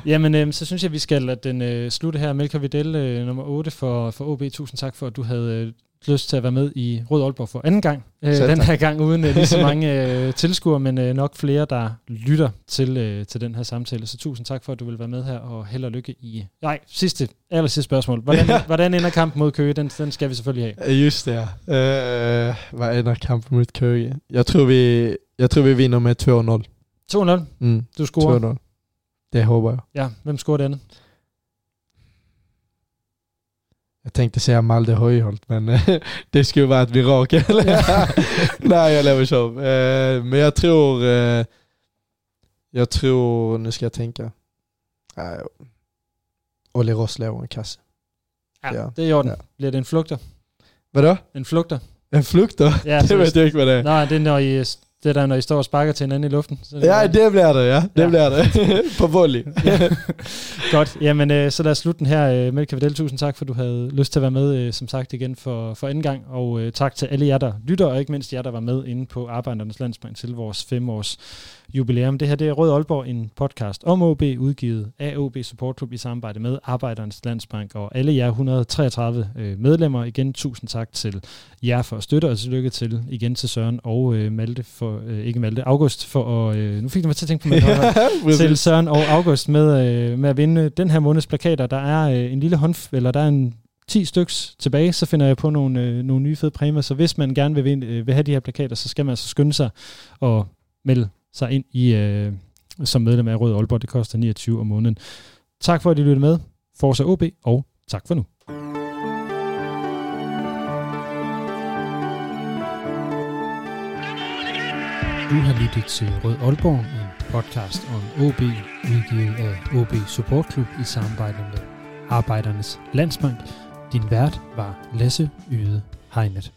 Jamen, øh, så synes jeg, vi skal lade den øh, slutte her. Melker Vidal, øh, nummer 8 for, for OB. Tusind tak for, at du havde øh, lyst til at være med i Rød Aalborg for anden gang. Øh, den her gang uden øh, lige så mange øh, tilskuere, men øh, nok flere, der lytter til, øh, til den her samtale. Så tusind tak for, at du vil være med her, og held og lykke i... Nej, sidste, aller sidste spørgsmål. Hvordan, Ja. hvordan ender kampen mod Køge? Den, den skal vi selvfølgelig have. Just det ja. Uh, vad ender kampen mot Køge? Jag tror vi, jag tror vi vinner med 2-0. 2-0. Mm. Du scorer. 2-0. Det hoppas jag. Ja, hvem scorer det andet? Jag tänkte säga Malde Höjholt men eh, det skulle vara ett mirakel. Nej jag lever kör. Uh, men jag tror, eh, jag tror, nu ska jag tänka. Olli Ross lever en kasse. Ja, Ja. det i orden. Ja. Bliver det en flugter? Vadå? En flugter? En flukt då? Ja, det så vet jag inte vad det är. Nej, det er, når I, det er der, når I står og sparker til hinanden i luften. Så Ja det blir det ja, det Ja. blir det. På volley. Godt, jamen øh, så lad os slutte den her. Øh, Melke Vidal, tusind tak, for du havde lyst til at være med, øh, som sagt igen for, for anden gang. Og øh, tak til alle jer, der lytter, og ikke mindst jer, der var med inde på Arbejdernes Landsbank til vores femårs jubilæum. Det her det er Rød Aalborg, en podcast om OB, udgivet af OB Support Club i samarbejde med Arbejdernes Landsbank. Og alle jer 133 øh, medlemmer, igen tusind tak til jer for at støtte, og tillykke til igen til Søren og øh, Malte, for, øh, ikke Malte, August, for at, øh, nu fik du mig til at tænke på Malte, Ja, til Søren og August med, øh, med at vinde den her måneds plakater. Der er øh, en lille hånd, eller der er en 10 styks tilbage, så finder jeg på nogle, øh, nogle nye fede præmier. Så hvis man gerne vil, vinde, øh, vil have de her plakater, så skal man altså skynde sig og melde sig ind i øh, som medlem af Rød Aalborg. Det koster 29 om måneden. Tak for, at I lyttede med. Forza OB, og tak for nu. Du har lyttet til Rød Aalborg, en podcast om OB, udgivet af OB Support Club i samarbejde med Arbejdernes Landsbank. Din vært var Lasse Yde Heinet.